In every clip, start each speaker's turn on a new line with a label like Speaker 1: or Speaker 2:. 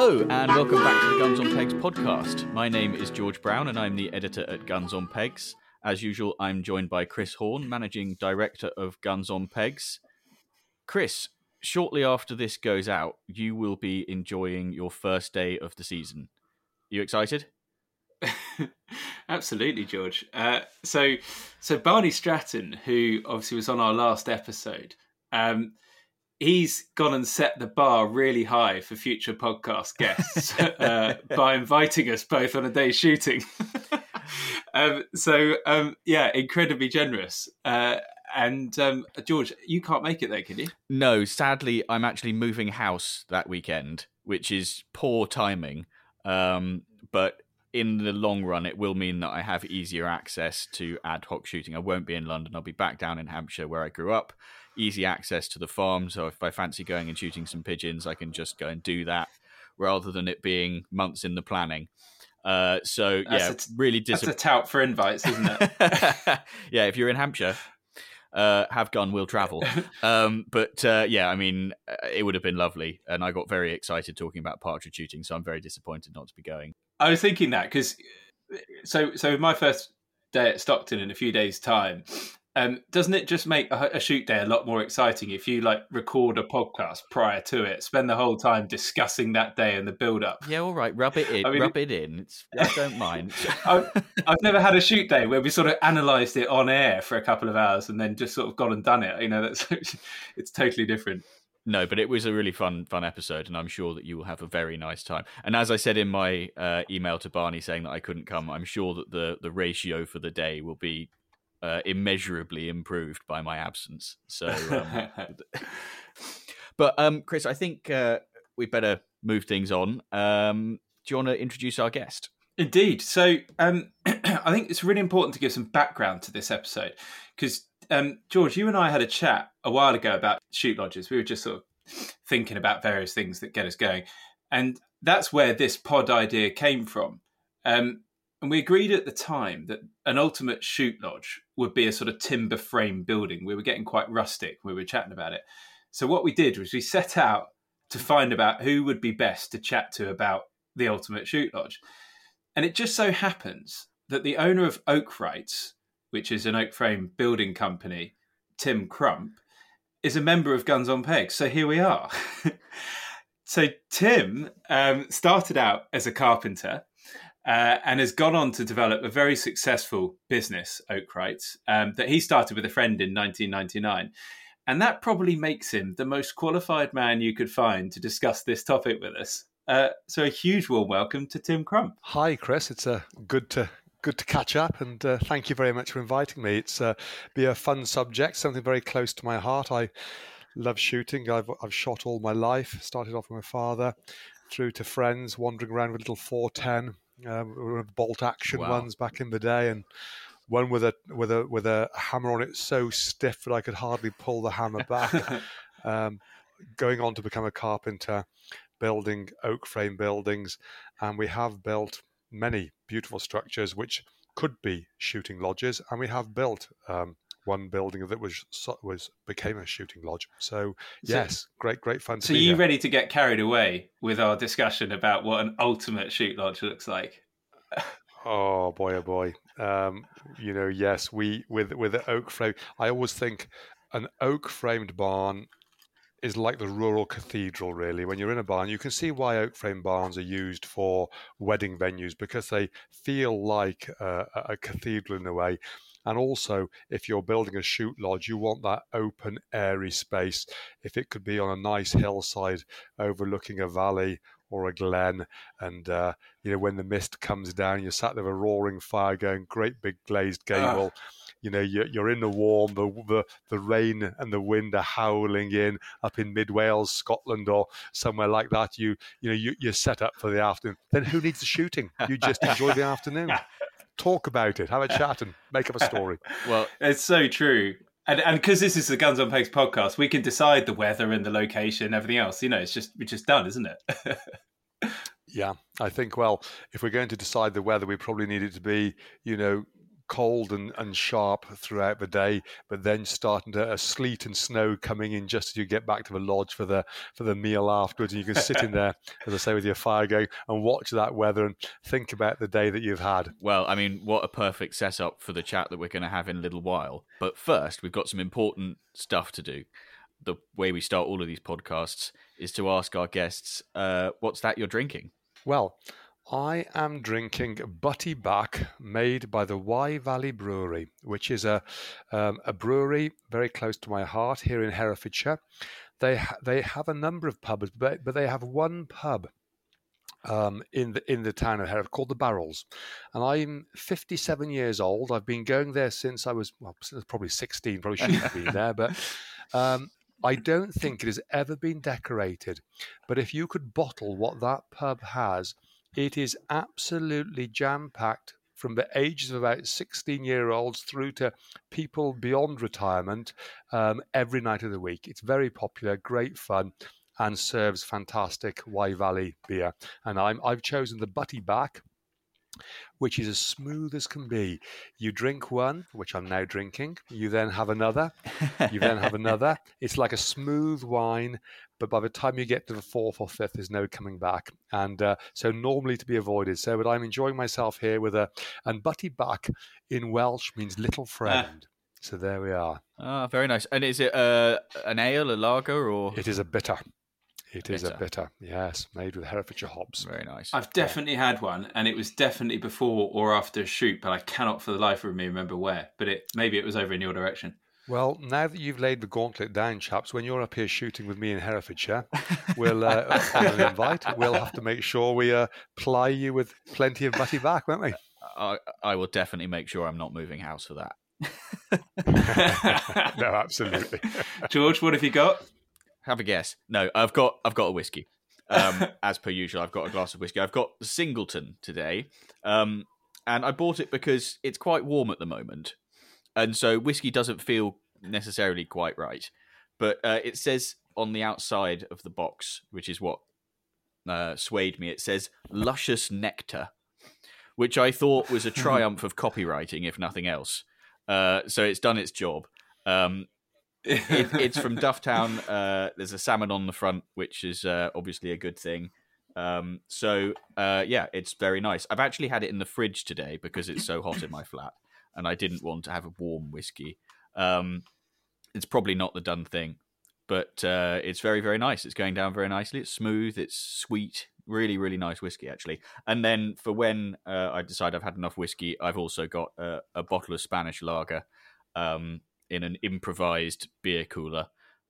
Speaker 1: Hello, and welcome back to the Guns on Pegs podcast. My name is George Brown, and I'm the editor at Guns on Pegs. As usual, I'm joined by Chris Horn, managing director of Guns on Pegs. Chris, shortly after this goes out, you will be enjoying your first day of the season. You excited?
Speaker 2: Absolutely, George. Uh, so, so Barney Stratton, who obviously was on our last episode, um, he's gone and set the bar really high for future podcast guests uh, by inviting us both on a day shooting. um, so, um, yeah, incredibly generous. Uh, and um, George, you can't make it there, can you?
Speaker 1: No, sadly, I'm actually moving house that weekend, which is poor timing. Um, but in the long run, it will mean that I have easier access to ad hoc shooting. I won't be in London. I'll be back down in Hampshire where I grew up easy access to the farm. So if I fancy going and shooting some pigeons, I can just go and do that rather than it being months in the planning. Uh, so that's yeah, really
Speaker 2: dis- that's a tout for invites, isn't it?
Speaker 1: yeah, if you're in Hampshire, uh, have gun will travel. Um, but uh, yeah, I mean, uh, it would have been lovely, and I got very excited talking about partridge shooting. So I'm very disappointed not to be going.
Speaker 2: I was thinking that because so so my first day at Stockton in a few days' time, um, doesn't it just make a, a, shoot day a lot more exciting if you like record a podcast prior to it, spend the whole time discussing that day and the build up?
Speaker 1: Yeah, all right, rub it in, I mean, rub it in. It's, I don't mind.
Speaker 2: I've, I've, never had a shoot day where we sort of analysed it on air for a couple of hours and then just sort of gone and done it. You know, that's it's totally different.
Speaker 1: No, but it was a really fun, fun episode, and I'm sure that you will have a very nice time. And as I said in my uh, email to Barney saying that I couldn't come, I'm sure that the the ratio for the day will be uh, immeasurably improved by my absence. So, um, but um, Chris, I think uh, we better move things on. Um, do you want to introduce our guest?
Speaker 2: Indeed. So, um, I think it's really important to give some background to this episode because um, George, you and I had a chat a while ago about shoot lodges. We were just sort of thinking about various things that get us going, and that's where this pod idea came from. Um, and we agreed at the time that an ultimate shoot lodge would be a sort of timber frame building. We were getting quite rustic. We were chatting about it. So what we did was we set out to find about who would be best to chat to about the ultimate shoot lodge. And it just so happens that the owner of Oakwrights, which is an oak frame building company, Tim Crump, is a member of Guns on Pegs. So here we are. so Tim um, started out as a carpenter uh, and has gone on to develop a very successful business, Oakwrights, um, that he started with a friend in 1999. And that probably makes him the most qualified man you could find to discuss this topic with us. Uh, so a huge warm welcome to Tim Crump.
Speaker 3: Hi, Chris. It's uh, good to good to catch up, and uh, thank you very much for inviting me. It's uh, be a fun subject, something very close to my heart. I love shooting. I've I've shot all my life. Started off with my father, through to friends, wandering around with little 410 um, bolt action wow. ones back in the day, and one with a with a with a hammer on it so stiff that I could hardly pull the hammer back. um, going on to become a carpenter, building oak frame buildings, and we have built many beautiful structures which could be shooting lodges, and we have built um, one building that was was became a shooting lodge. So yes, so, great, great fun.
Speaker 2: so you ready to get carried away with our discussion about what an ultimate shoot lodge looks like?
Speaker 3: oh boy, oh boy. Um, you know, yes, we with with the oak frame. I always think an oak framed barn is like the rural cathedral, really. When you're in a barn, you can see why oak frame barns are used for wedding venues because they feel like a, a cathedral in a way. And also, if you're building a shoot lodge, you want that open, airy space. If it could be on a nice hillside overlooking a valley or a glen, and uh, you know when the mist comes down, you're sat there with a roaring fire, going great big glazed gable. Uh. You know you're, you're in the warm, the, the the rain and the wind are howling in up in mid Wales, Scotland, or somewhere like that. You you know you, you're set up for the afternoon. Then who needs the shooting? You just enjoy the afternoon. talk about it, have a chat, and make up a story.
Speaker 2: well, it's so true. And and because this is the Guns on Pegs podcast, we can decide the weather and the location, everything else. You know, it's just it's just done, isn't it?
Speaker 3: yeah, I think. Well, if we're going to decide the weather, we probably need it to be, you know, cold and, and sharp throughout the day, but then starting to a sleet and snow coming in just as you get back to the lodge for the for the meal afterwards, and you can sit in there, as I say, with your fire going and watch that weather and think about the day that you've had.
Speaker 1: Well, I mean, what a perfect setup for the chat that we're going to have in a little while. But first, we've got some important stuff to do. The way we start all of these podcasts is to ask our guests, uh, "What's that you're drinking?"
Speaker 3: Well, I am drinking Butty Bach made by the Wye Valley Brewery, which is a, um, a brewery very close to my heart here in Herefordshire. They, ha- they have a number of pubs, but, but they have one pub um, in the in the town of Hereford called the Barrels, and I'm 57 years old. I've been going there since I was well, probably 16. Probably shouldn't have been there, but um, I don't think it has ever been decorated. But if you could bottle what that pub has, it is absolutely jam packed from the ages of about 16 year olds through to people beyond retirement um, every night of the week. It's very popular, great fun, and serves fantastic Wye Valley beer. And I'm, I've chosen the Butty Bach which is as smooth as can be. You drink one, which I'm now drinking, you then have another, you then have another. It's like a smooth wine, but by the time you get to the fourth or fifth, there's no coming back. And uh, so normally to be avoided. So, but I'm enjoying myself here with a, and Butty Bach in Welsh means little friend. So there we are.
Speaker 1: Ah, very nice. And is it uh, an ale, a lager, or
Speaker 3: It is a bitter. It is a
Speaker 1: Bitter.
Speaker 3: bitter, yes, made with Herefordshire hops.
Speaker 1: very nice?
Speaker 2: I've definitely had one, and it was definitely before or after a shoot, but I cannot for the life of me remember where. But it maybe it was over in your direction.
Speaker 3: Well, now that you've laid the gauntlet down, chaps, when you're up here shooting with me in Herefordshire, we'll uh, an invite. We'll have to make sure we uh, ply you with plenty of Butty Bach, won't we?
Speaker 1: I, I will definitely make sure I'm not moving house for that.
Speaker 3: no, absolutely.
Speaker 2: George, what have you got?
Speaker 1: Have a guess. No, I've got I've got a whiskey. Um, as per usual, I've got a glass of whiskey. I've got Singleton today, um, and I bought it because it's quite warm at the moment, and so whiskey doesn't feel necessarily quite right. But uh, it says on the outside of the box, which is what uh, swayed me. It says luscious nectar, which I thought was a triumph of copywriting, if nothing else. Uh, so it's done its job. Um, it, it's from Dufftown. Uh, there's a salmon on the front, which is uh, obviously a good thing. Um, so uh, yeah, it's very nice. I've actually had it in the fridge today because it's so hot in my flat, and I didn't want to have a warm whiskey. Um, it's probably not the done thing, but uh, it's very very nice. It's going down very nicely. It's smooth. It's sweet. Really really nice whiskey actually. And then for when uh, I decide I've had enough whiskey, I've also got a, a bottle of Spanish lager. Um, in an improvised beer cooler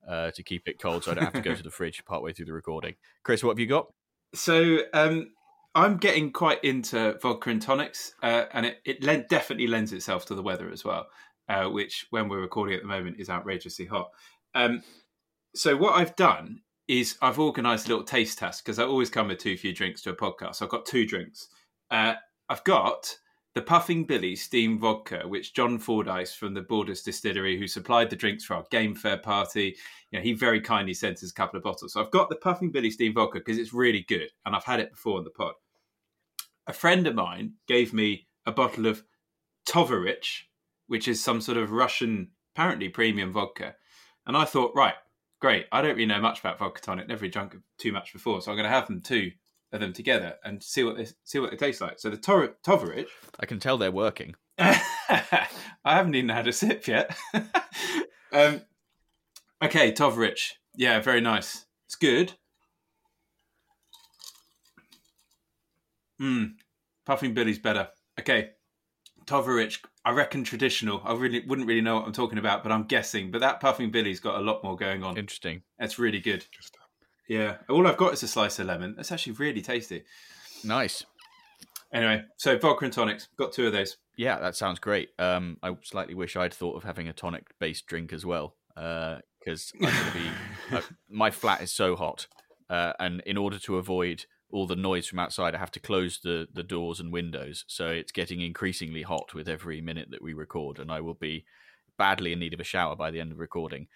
Speaker 1: uh, to keep it cold, so I don't have to go to the fridge partway through the recording. Chris, what have you got?
Speaker 2: So um, I'm getting quite into vodka and tonics, uh, and it, it definitely lends itself to the weather as well, uh, which when we're recording at the moment is outrageously hot. Um, so what I've done is I've organised a little taste test because I always come with too few drinks to a podcast. So I've got two drinks. Uh, I've got the Puffing Billy Steam Vodka, which John Fordyce from the Borders Distillery, who supplied the drinks for our Game Fair party, you know, he very kindly sent us a couple of bottles. So I've got the Puffing Billy Steam Vodka because it's really good, and I've had it before on the pod. A friend of mine gave me a bottle of Tovarich, which is some sort of Russian, apparently premium vodka, and I thought, right, great. I don't really know much about vodka tonic, never really drunk too much before, so I'm going to have them too of them together and see what they see what it tastes like. So the Tor- Tovarich,
Speaker 1: I can tell they're working.
Speaker 2: I haven't even had a sip yet. um, okay, Tovarich, yeah, very nice. It's good. Hmm, Puffing Billy's better. Okay, Tovarich, I reckon traditional. I really wouldn't really know what I'm talking about, but I'm guessing. But that Puffing Billy's got a lot more going on.
Speaker 1: Interesting.
Speaker 2: That's really good. Yeah, all I've got is a slice of lemon. That's actually really tasty.
Speaker 1: Nice.
Speaker 2: Anyway, so vodka and tonics. Got two of those.
Speaker 1: Yeah, that sounds great. Um, I slightly wish I'd thought of having a tonic-based drink as well, because I'm going to be. uh, my flat is so hot, uh, and in order to avoid all the noise from outside, I have to close the the doors and windows. So it's getting increasingly hot with every minute that we record, and I will be badly in need of a shower by the end of recording.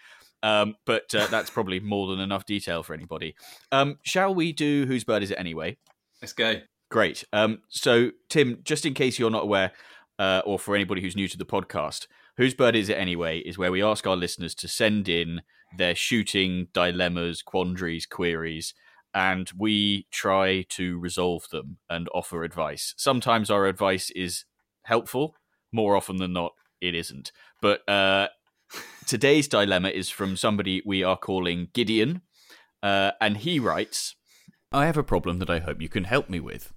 Speaker 1: Um, but uh, that's probably more than enough detail for anybody. Um, shall we do whose bird is it anyway?
Speaker 2: Let's go.
Speaker 1: Great. Um, so, Tim, just in case you're not aware, uh, or for anybody who's new to the podcast, Whose Bird Is It Anyway is where we ask our listeners to send in their shooting dilemmas, quandaries, queries, and we try to resolve them and offer advice. Sometimes our advice is helpful, more often than not, it isn't. But uh, today's dilemma is from somebody we are calling Gideon, uh, and he writes I have a problem that I hope you can help me with.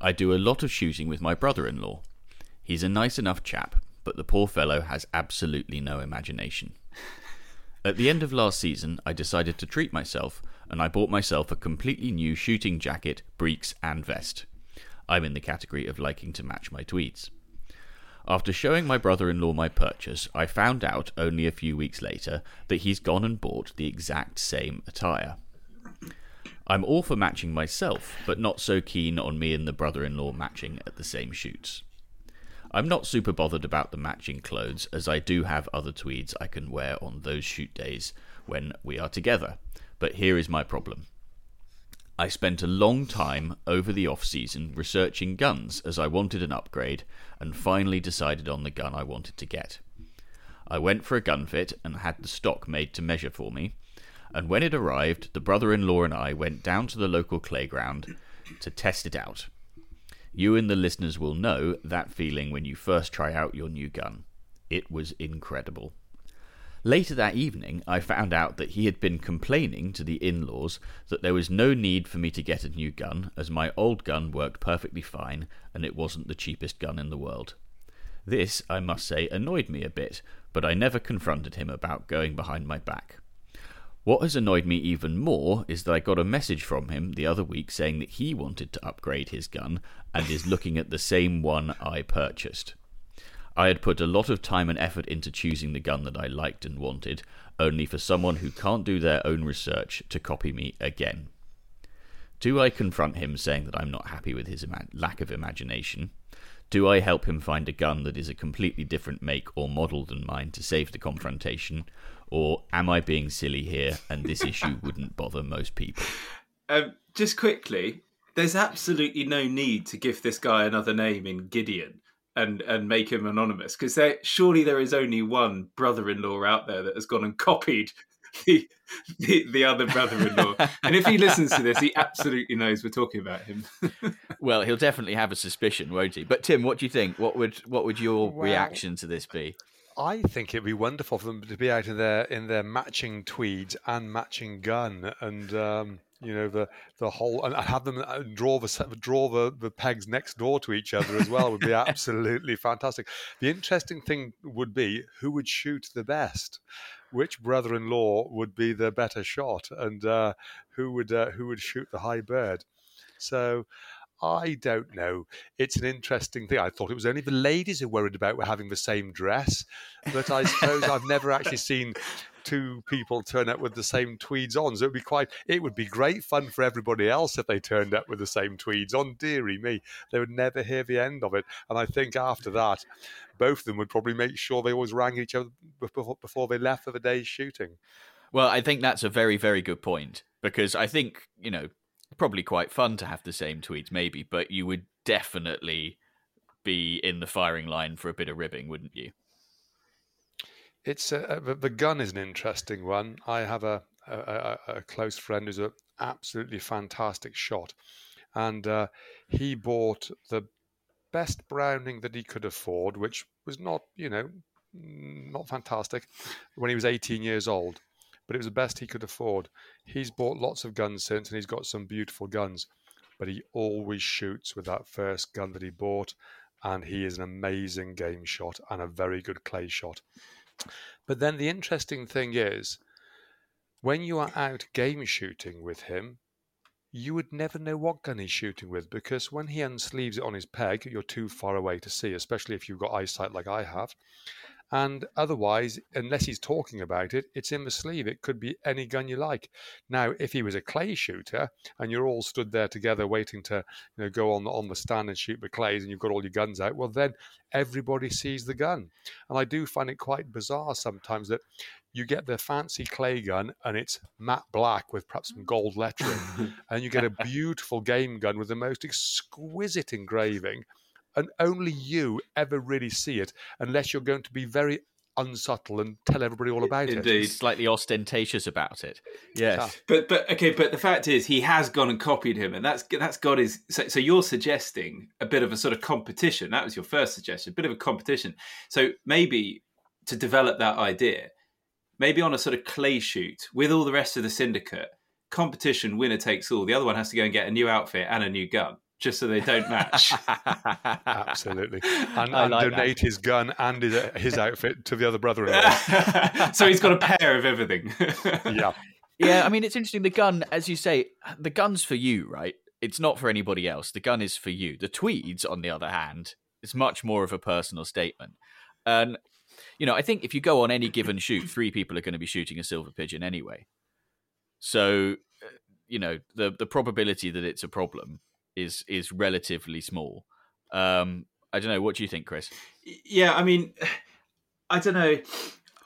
Speaker 1: I do a lot of shooting with my brother in law. He's a nice enough chap, but the poor fellow has absolutely no imagination. At the end of last season, I decided to treat myself, and I bought myself a completely new shooting jacket, breeks, and vest. I'm in the category of liking to match my tweeds. After showing my brother in law my purchase, I found out only a few weeks later that he's gone and bought the exact same attire. I'm all for matching myself, but not so keen on me and the brother in law matching at the same shoots. I'm not super bothered about the matching clothes, as I do have other tweeds I can wear on those shoot days when we are together. But here is my problem. I spent a long time over the off season researching guns as I wanted an upgrade and finally decided on the gun I wanted to get. I went for a gun fit and had the stock made to measure for me, and when it arrived, the brother in law and I went down to the local playground to test it out. You and the listeners will know that feeling when you first try out your new gun. It was incredible. Later that evening, I found out that he had been complaining to the in laws that there was no need for me to get a new gun, as my old gun worked perfectly fine and it wasn't the cheapest gun in the world. This, I must say, annoyed me a bit, but I never confronted him about going behind my back. What has annoyed me even more is that I got a message from him the other week saying that he wanted to upgrade his gun and is looking at the same one I purchased. I had put a lot of time and effort into choosing the gun that I liked and wanted, only for someone who can't do their own research to copy me again. Do I confront him saying that I'm not happy with his ima- lack of imagination? Do I help him find a gun that is a completely different make or model than mine to save the confrontation? Or am I being silly here and this issue wouldn't bother most people?
Speaker 2: Um, just quickly, there's absolutely no need to give this guy another name in Gideon and and make him anonymous because there surely there is only one brother-in-law out there that has gone and copied the the, the other brother-in-law and if he listens to this he absolutely knows we're talking about him
Speaker 1: Well, he'll definitely have a suspicion, won't he? But Tim, what do you think? What would what would your
Speaker 3: Well-
Speaker 1: reaction to this be?
Speaker 3: I think it'd be wonderful for them to be out in their in their matching tweeds and matching gun, and um, you know the the whole and have them uh, draw the draw the, the pegs next door to each other as well would be absolutely fantastic. The interesting thing would be who would shoot the best, which brother-in-law would be the better shot, and uh, who would uh, who would shoot the high bird. So. I don't know. It's an interesting thing. I thought it was only the ladies who worried about were having the same dress, but I suppose I've never actually seen two people turn up with the same tweeds on. So it'd be quite. It would be great fun for everybody else if they turned up with the same tweeds on. Deary me, they would never hear the end of it. And I think after that, both of them would probably make sure they always rang each other before, before they left for the day's shooting.
Speaker 1: Well, I think that's a very, very good point because I think, you know, probably quite fun to have the same tweets, maybe, but you would definitely be in the firing line for a bit of ribbing, wouldn't you?
Speaker 3: It's a, the, the gun is an interesting one. I have a a, a, a close friend who's an absolutely fantastic shot, and uh, he bought the best Browning that he could afford, which was not you know not fantastic when he was 18 years old, but it was the best he could afford. He's bought lots of guns since, and he's got some beautiful guns, but he always shoots with that first gun that he bought, and he is an amazing game shot and a very good clay shot. But then the interesting thing is, when you are out game shooting with him, you would never know what gun he's shooting with because when he unsleeves it on his peg, you're too far away to see, especially if you've got eyesight like I have. And otherwise, unless he's talking about it, it's in the sleeve. It could be any gun you like. Now, if he was a clay shooter and you're all stood there together waiting to you know, go on on the stand and shoot the clays, and you've got all your guns out, well, then everybody sees the gun. And I do find it quite bizarre sometimes that you get the fancy clay gun and it's matte black with perhaps some mm. gold lettering, and you get a beautiful game gun with the most exquisite engraving. And only you ever really see it, unless you're going to be very unsubtle and tell everybody all about
Speaker 2: Indeed.
Speaker 3: it.
Speaker 1: Indeed, slightly ostentatious about it. Yes.
Speaker 2: But but okay, but the fact is, he has gone and copied him, and that's that's got his. So, so you're suggesting a bit of a sort of competition. That was your first suggestion, a bit of a competition. So maybe to develop that idea, maybe on a sort of clay shoot with all the rest of the syndicate, competition, winner takes all. The other one has to go and get a new outfit and a new gun. Just so they don't match.
Speaker 3: Absolutely, and,
Speaker 1: I
Speaker 3: and
Speaker 1: like
Speaker 3: donate his gun and his, his outfit to the other brother-in-law.
Speaker 2: so he's got a pair of everything.
Speaker 3: yeah,
Speaker 1: yeah, I mean, it's interesting. The gun, as you say, the gun's for you, right? It's not for anybody else. The gun is for you. The tweeds, on the other hand, is much more of a personal statement. And, you know, I think if you go on any given shoot, three people are going to be shooting a silver pigeon anyway. So, uh, you know, the the probability that it's a problem is is relatively small. Um, I don't know. What do you think, Chris?
Speaker 2: yeah, I mean, I don't know.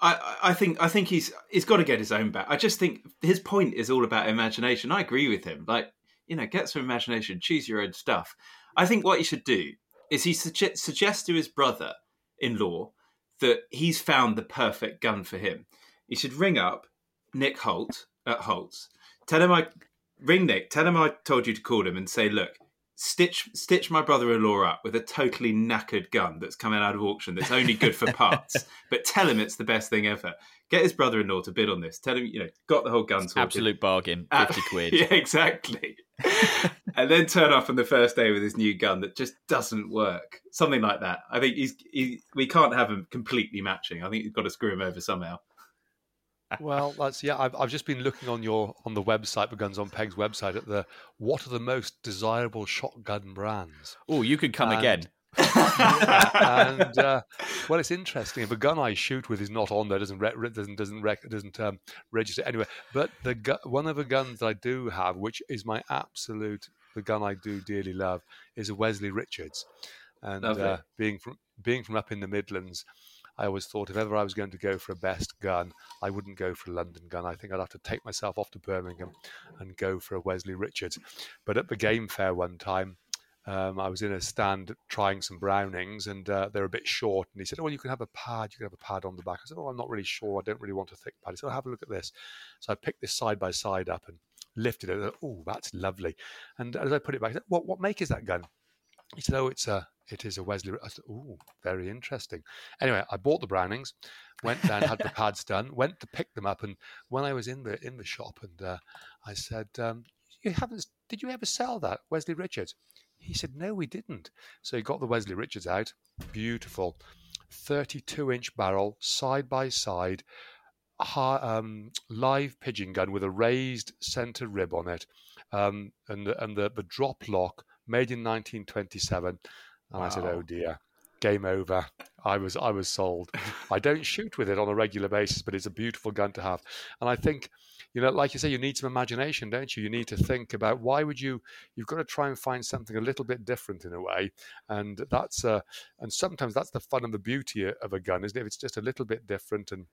Speaker 2: I, I think I think he's he's got to get his own back. I just think his point is all about imagination. I agree with him. Like you know, get some imagination, choose your own stuff. I think what he should do is he suge- suggests to his brother-in-law that he's found the perfect gun for him. He should ring up Nick Holt at Holt's, tell him I ring Nick, tell him I told you to call him, and say, look, stitch stitch my brother-in-law up with a totally knackered gun that's coming out of auction that's only good for parts but tell him it's the best thing ever. Get his brother-in-law to bid on this. Tell him you know got the whole gun sorted.
Speaker 1: Absolute bargain,
Speaker 2: Ah,
Speaker 1: fifty quid.
Speaker 2: yeah exactly. And then turn up on the first day with his new gun that just doesn't work. Something like that. I think he's he, we can't have him completely matching. I think you've got to screw him over somehow
Speaker 3: Well, that's yeah. I've, I've just been looking on your on the website, the Guns on Pegs website, at the what are the most desirable shotgun brands.
Speaker 1: Oh, you could come
Speaker 3: And-
Speaker 1: again.
Speaker 3: and uh, well, it's interesting. The gun I shoot with is not on there; doesn't re- doesn't doesn't rec- doesn't um, register anyway. But the gu- one of the guns I do have, which is my absolute the gun I do dearly love, is a Westley Richards. And uh, being from being from up in the Midlands, I always thought if ever I was going to go for a best gun, I wouldn't go for a London gun. I think I'd have to take myself off to Birmingham and go for a Westley Richards. But at the game fair one time, um, I was in a stand trying some Brownings, and uh, they're a bit short. And he said, "Oh, well, you can have a pad. You can have a pad on the back." I said, "Oh, I'm not really sure. I don't really want a thick pad." He said, oh, "Have a look at this." So I picked this side by side up and lifted it. Oh, that's lovely. And as I put it back, I said, "What what make is that gun?" He said, "Oh, it's a it is a Westley." I said, "Oh, very interesting." Anyway, I bought the Brownings, went down, had the pads done, went to pick them up, and when I was in the in the shop, and uh, I said, um, "You haven't? Did you ever sell that Westley Richards?" He said, "No, we didn't." So he got the Westley Richards out, beautiful, thirty-two inch barrel, side by side. ha- Um, live pigeon gun with a raised center rib on it, um, and the, and the, the drop lock made in 1927. And I said, "Oh dear, game over." I was I was sold. I don't shoot with it on a regular basis, but it's a beautiful gun to have. And I think, you know, like you say, you need some imagination, don't you? You need to think about why would you? You've got to try and find something a little bit different in a way, and that's uh, and sometimes that's the fun and the beauty of a gun, isn't it? If it's just a little bit different and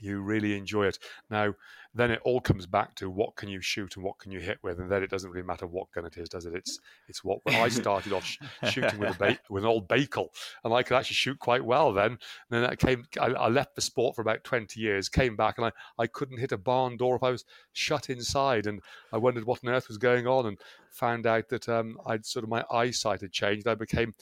Speaker 3: you really enjoy it. Now, then it all comes back to what can you shoot and what can you hit with, and then it doesn't really matter what gun it is, does it? It's it's what I started off sh- shooting with a ba- with an old Baikal, and I could actually shoot quite well then. And then I came, I, I left the sport for about twenty years, came back, and I I couldn't hit a barn door if I was shut inside, and I wondered what on earth was going on, and found out that um, I'd sort of my eyesight had changed. I became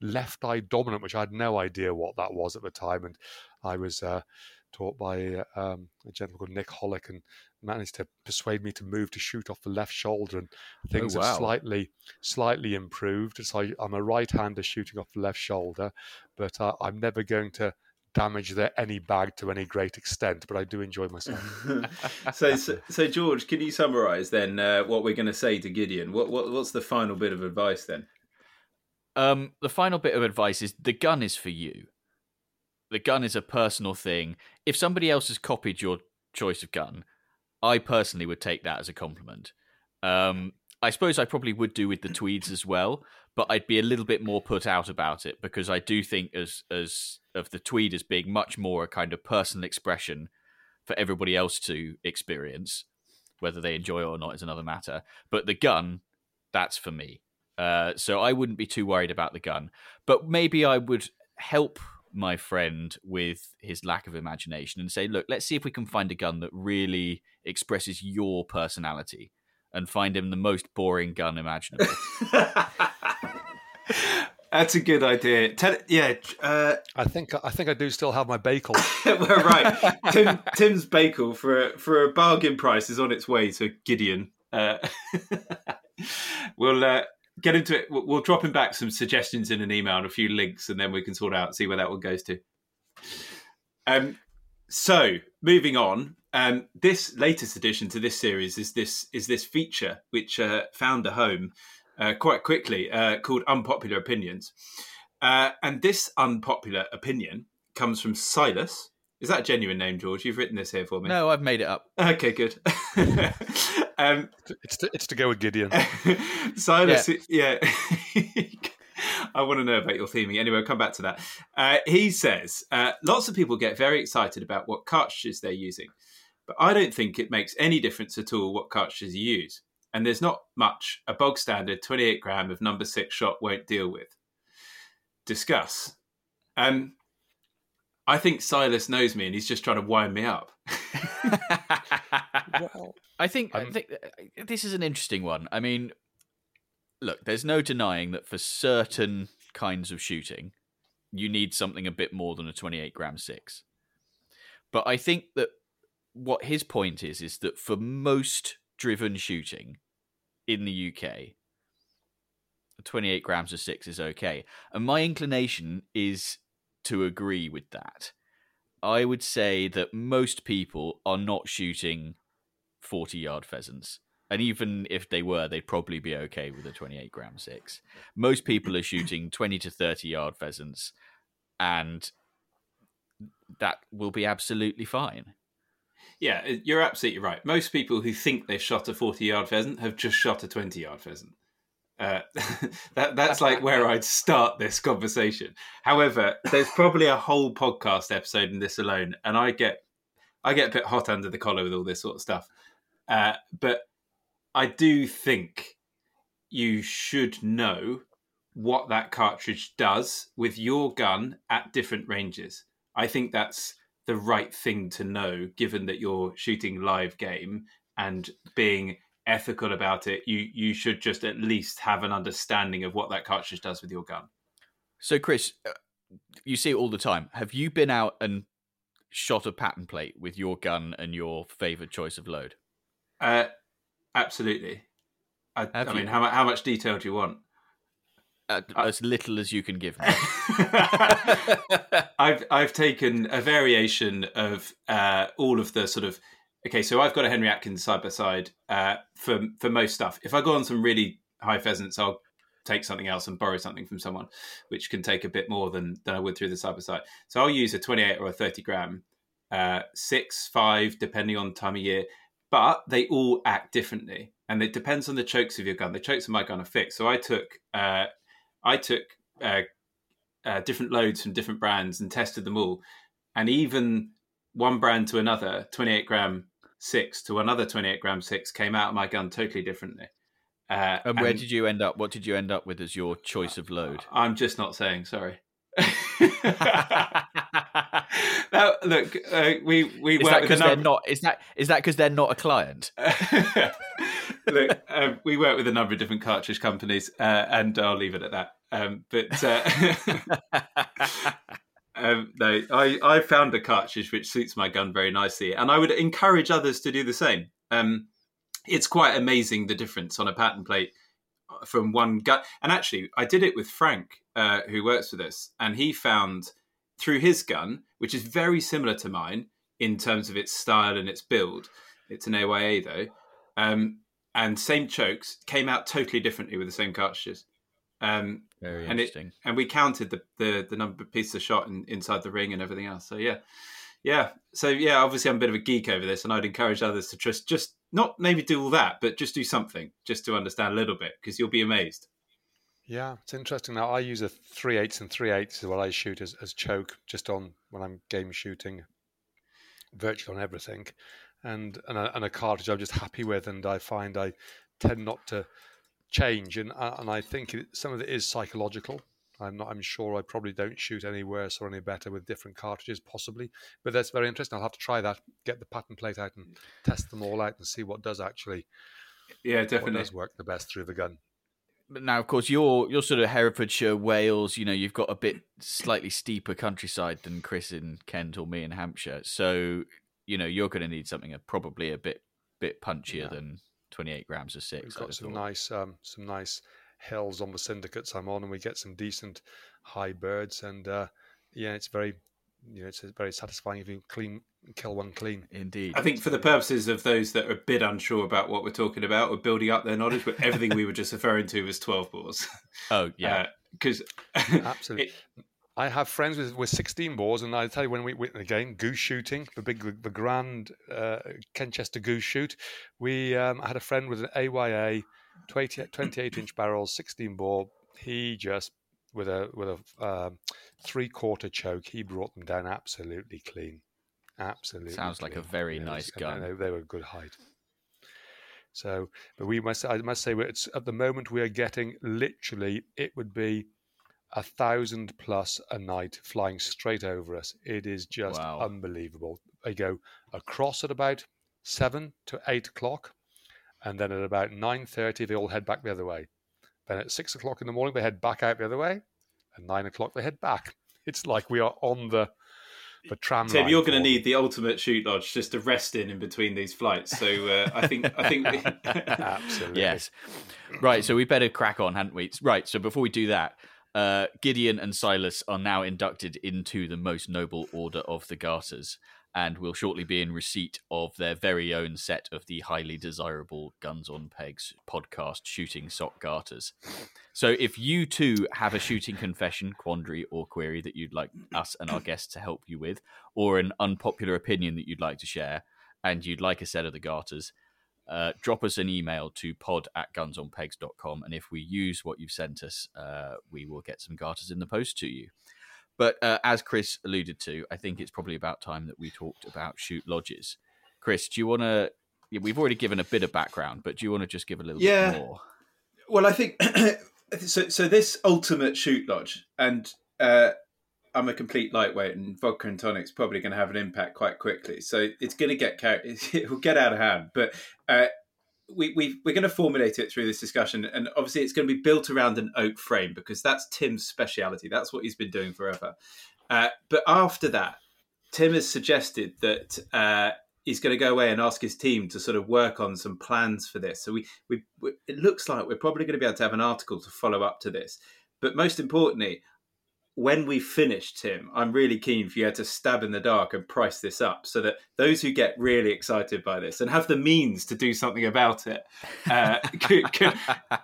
Speaker 3: left eye dominant, which I had no idea what that was at the time, and I was. Uh, taught by uh, um, a gentleman called Nick Hollick and managed to persuade me to move to shoot off the left shoulder and things
Speaker 1: wow.
Speaker 3: have slightly slightly improved. So I, I'm a right-hander shooting off the left shoulder, but uh, I'm never going to damage the any bag to any great extent. But I do enjoy myself.
Speaker 2: so, so, so George, can you summarise then uh, what we're going to say to Gideon? What, what what's the final bit of advice then?
Speaker 1: Um, the final bit of advice is the gun is for you. The gun is a personal thing. If somebody else has copied your choice of gun, I personally would take that as a compliment. Um, I suppose I probably would do with the tweeds as well, but I'd be a little bit more put out about it because I do think as as of the tweed as being much more a kind of personal expression for everybody else to experience. Whether they enjoy it or not is another matter. But the gun, that's for me. Uh, so I wouldn't be too worried about the gun. But maybe I would help my friend with his lack of imagination and say, look, let's see if we can find a gun that really expresses your personality and find him the most boring gun imaginable.
Speaker 2: That's a good idea. Tell, yeah, uh,
Speaker 3: I think I think I do still have my bagel.
Speaker 2: well, right. Tim, Tim's bagel for a, for a bargain price is on its way to Gideon. Uh, we'll uh, get into it. We'll, we'll drop him back some suggestions in an email and a few links, and then we can sort out see where that one goes to. Um, so moving on, um, this latest addition to this series is this is this feature which uh, found a home uh, quite quickly uh, called Unpopular Opinions. Uh, and this unpopular opinion comes from Silas. Is that a genuine name, George? You've written this here for me.
Speaker 1: no, I've made it up.
Speaker 2: Okay, good. um,
Speaker 3: It's to, it's to go with Gideon.
Speaker 2: Silas, yeah. I want to know about your theming. Anyway, I'll come back to that. Uh, he says uh, lots of people get very excited about what cartridges they're using, but I don't think it makes any difference at all what cartridges you use. And there's not much a bog standard 28 gram of number six shot won't deal with. Discuss. Um, I think Silas knows me and he's just trying to wind me up.
Speaker 3: well,
Speaker 1: I think, I
Speaker 3: I'm-
Speaker 1: think uh, this is an interesting one. I mean, look, there's no denying that for certain kinds of shooting, you need something a bit more than a 28 gram six. But I think that what his point is is that for most driven shooting in the UK, 28 grams of six is okay. And my inclination is to agree with that. I would say that most people are not shooting 40 yard pheasants. And even if they were, they'd probably be okay with a 28 gram six. Most people are shooting 20 to 30 yard pheasants, and that will be absolutely fine.
Speaker 2: Yeah, you're absolutely right. Most people who think they've shot a 40 yard pheasant have just shot a 20 yard pheasant. Uh, that that's like where I'd start this conversation. However, there's probably a whole podcast episode in this alone, and I get I get a bit hot under the collar with all this sort of stuff. Uh, but I do think you should know what that cartridge does with your gun at different ranges. I think that's the right thing to know, given that you're shooting live game and being ethical about it. You you should just at least have an understanding of what that cartridge does with your gun.
Speaker 1: So, Chris, uh, you see it all the time. Have you been out and shot a pattern plate with your gun and your favorite choice of load?
Speaker 2: Uh, absolutely. I, I mean, how, how much detail do you want?
Speaker 1: Uh, as little as you can give me.
Speaker 2: I've I've taken a variation of uh, all of the sort of okay. So I've got a Henry Atkins side by side uh, for for most stuff. If I go on some really high pheasants, I'll take something else and borrow something from someone, which can take a bit more than than I would through the side by side. So I'll use a twenty eight or a thirty gram, uh, six five depending on time of year, but they all act differently, and it depends on the chokes of your gun. The chokes of my gun are fixed, so I took uh, I took uh, uh, different loads from different brands and tested them all. And even one brand to another, 28 gram six to another 28 gram six, came out of my gun totally differently. Uh,
Speaker 1: and where did you end up? What did you end up with as your choice of load?
Speaker 2: I'm just not saying. Sorry. now, look, uh, we we
Speaker 1: Is
Speaker 2: work
Speaker 1: that
Speaker 2: with a
Speaker 1: because they're
Speaker 2: number-
Speaker 1: not? Is that is that because they're not a client?
Speaker 2: Look, um, we work with a number of different cartridge companies, uh, and I'll leave it at that. Um, but uh, um, no, I, I found a cartridge which suits my gun very nicely, and I would encourage others to do the same. Um, it's quite amazing the difference on a pattern plate from one gun. And actually, I did it with Frank, uh, who works with us, and he found through his gun, which is very similar to mine in terms of its style and its build. It's an AYA though, um, and same chokes came out totally differently with the same cartridges. Um,
Speaker 1: Very
Speaker 2: And it- and we counted the the, the number of pieces of shot in, inside the ring and everything else. So yeah, yeah. So yeah, obviously I'm a bit of a geek over this, and I'd encourage others to just just not maybe do all that, but just do something just to understand a little bit because you'll be amazed.
Speaker 3: Yeah, it's interesting. Now I use a three eighths and three eighths is what I shoot as, as choke just on when I'm game shooting, virtually on everything, and and a, and a cartridge I'm just happy with, and I find I tend not to change, and uh, and I think some of it is psychological. I'm not. I'm sure I probably don't shoot any worse or any better with different cartridges, possibly. But that's very interesting. I'll have to try that. Get the pattern plate out and test them all out and see what does actually.
Speaker 2: Yeah,
Speaker 3: What
Speaker 2: definitely.
Speaker 3: does work the best through the gun.
Speaker 1: But now, of course, you're you're sort of Herefordshire, Wales. You know, you've got a bit slightly steeper countryside than Chris in Kent or me in Hampshire. So, you know, you're going to need something probably a bit bit punchier
Speaker 3: Yeah.
Speaker 1: than 28 grams of six.
Speaker 3: We've got some
Speaker 1: thought.
Speaker 3: nice, um, some nice hills on the syndicates I'm on, and we get some decent high birds. And uh, yeah, it's very, you know, it's very satisfying if you clean kill one clean.
Speaker 1: Indeed.
Speaker 2: I think for the purposes of those that are a bit unsure about what we're talking about or building up their knowledge, but everything we were just referring to was 12 bores.
Speaker 1: Oh yeah.
Speaker 2: Because
Speaker 3: Absolutely. I have friends with, with 16 bores, and I tell you, when we, we again goose shooting, the big, the grand uh, Kenchester goose shoot, we um, had a friend with an AYA 20, 28 inch barrel, 16 bore. He just with a with a um, three quarter choke, he brought them down absolutely clean. Absolutely,
Speaker 1: Sounds like a very
Speaker 3: You know,
Speaker 1: nice gun.
Speaker 3: They, they were good height. So, but we must, I must say, it's at the moment we are getting literally, it would be a thousand plus a night flying straight over us. It is just
Speaker 1: Wow.
Speaker 3: unbelievable. They go across at about seven to eight o'clock, and then at about nine thirty they all head back the other way. Then at six o'clock in the morning they head back out the other way, and nine o'clock they head back. It's like we are on the the tram.
Speaker 2: Tim,
Speaker 3: line
Speaker 2: you're going to need the ultimate shoot lodge just to rest in in between these flights. So uh, I think I think
Speaker 3: absolutely
Speaker 1: Yes. Right, so we better crack on, hadn't we? Right, so before we do that, uh, Gideon and Silas are now inducted into the most noble order of the Garters and will shortly be in receipt of their very own set of the highly desirable Guns on Pegs podcast shooting sock garters. So if you too have a shooting confession, quandary, or query that you'd like us and our guests to help you with, or an unpopular opinion that you'd like to share, and you'd like a set of the garters, uh, drop us an email to pod at gunsonpegs.com. And if we use what you've sent us, uh, we will get some garters in the post to you. But uh, as Chris alluded to, I think it's probably about time that we talked about shoot lodges. Chris, do you want to? We've already given a bit of background, but do you want to just give a little
Speaker 2: Yeah.
Speaker 1: bit more?
Speaker 2: Well, I think so. So this ultimate shoot lodge, and uh, I'm a complete lightweight, and vodka and tonic's probably going to have an impact quite quickly. So it's going to get car- it will get out of hand. But uh, we, we we're going to formulate it through this discussion, and obviously it's going to be built around an oak frame because that's Tim's speciality. That's what he's been doing forever. Uh, but after that, Tim has suggested that. Uh, He's going to go away and ask his team to sort of work on some plans for this. So we, we, we it looks like we're probably going to be able to have an article to follow up to this. But most importantly, when we finish, Tim, I'm really keen for you to stab in the dark and price this up so that those who get really excited by this and have the means to do something about it uh, can, can,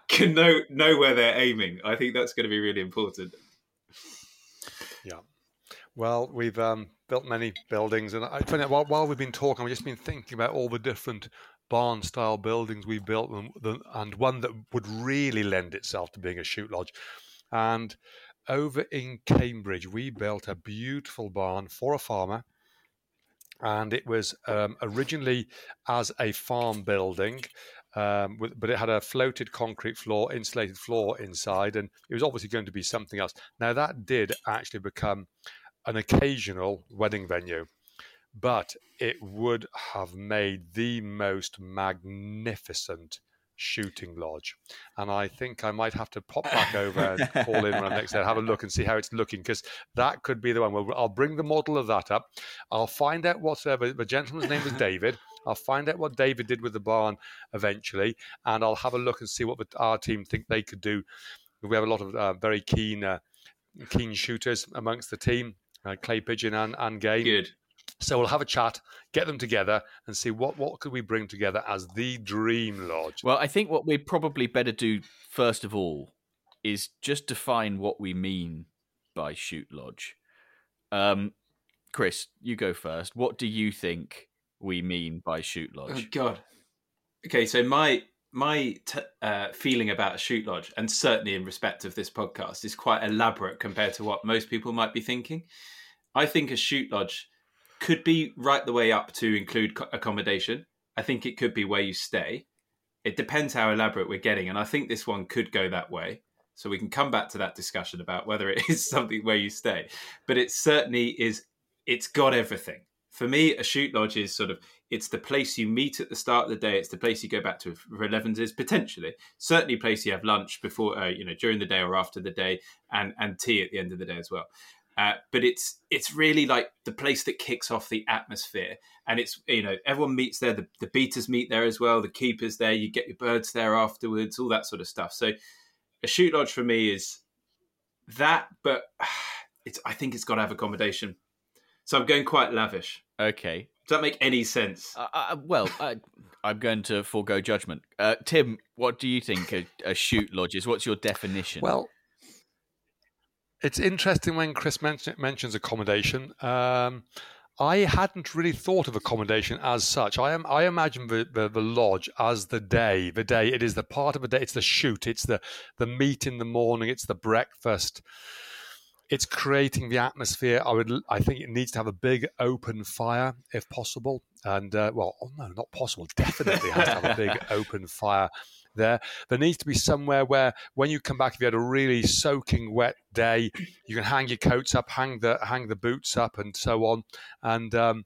Speaker 2: can know know where they're aiming. I think that's going to be really important.
Speaker 3: Yeah. Well, we've um, built many buildings, and I out while, while we've been talking, I've just been thinking about all the different barn-style buildings we've built, and, and one that would really lend itself to being a shoot lodge. And over in Cambridge, we built a beautiful barn for a farmer, and it was um, originally as a farm building. Um, with, but it had a floated concrete floor, insulated floor inside, and it was obviously going to be something else. Now, that did actually become an occasional wedding venue, but it would have made the most magnificent shooting lodge. And I think I might have to pop back over and call in when I'm next there, have a look and see how it's looking, because that could be the one. Well, I'll bring the model of that up. I'll find out what uh, the gentleman's name was David. I'll find out what David did with the barn eventually, and I'll have a look and see what the, our team think they could do. We have a lot of uh, very keen, uh, keen shooters amongst the team, uh, clay pigeon and, and game.
Speaker 2: Good.
Speaker 3: So we'll have a chat, get them together, and see what what could we bring together as the dream lodge.
Speaker 1: Well, I think what we'd probably better do first of all is just define what we mean by shoot lodge. Um, Chris, you go first. What do you think we mean by shoot lodge? Oh?
Speaker 2: God. Okay, so my my t- uh, feeling about a shoot lodge, and certainly in respect of this podcast, is quite elaborate compared to what most people might be thinking. I think a shoot lodge could be right the way up to include accommodation. I think it could be where you stay. It depends how elaborate we're getting, and I think this one could go that way. So we can come back to that discussion about whether it is something where you stay. But it certainly is. It's got everything. For me, a shoot lodge is sort of it's the place you meet at the start of the day. It's the place you go back to for 11s is potentially certainly place you have lunch before uh, you know during the day or after the day, and and tea at the end of the day as well. Uh, but it's it's really like the place that kicks off the atmosphere, and it's you know everyone meets there. The, the beaters meet there as well. The keepers there. You get your birds there afterwards. All that sort of stuff. So a shoot lodge for me is that, but it's I think it's got to have accommodation. So I'm going quite lavish.
Speaker 1: Okay.
Speaker 2: Does that make any sense?
Speaker 1: Uh, uh, well, I, I'm going to forego judgment. Uh, Tim, what do you think a, a shoot lodge is? What's your definition?
Speaker 3: Well, it's interesting when Chris mention, mentions accommodation. Um, I hadn't really thought of accommodation as such. I am I imagine the, the, the lodge as the day. The day it is the part of a day. It's the shoot. It's the the meet in the morning. It's the breakfast. It's creating the atmosphere. I would. I think it needs to have a big open fire if possible. And uh, well, oh no, not possible. Definitely has to have a big open fire there. There needs to be somewhere where when you come back, if you had a really soaking wet day, you can hang your coats up, hang the hang the boots up, and so on. And um,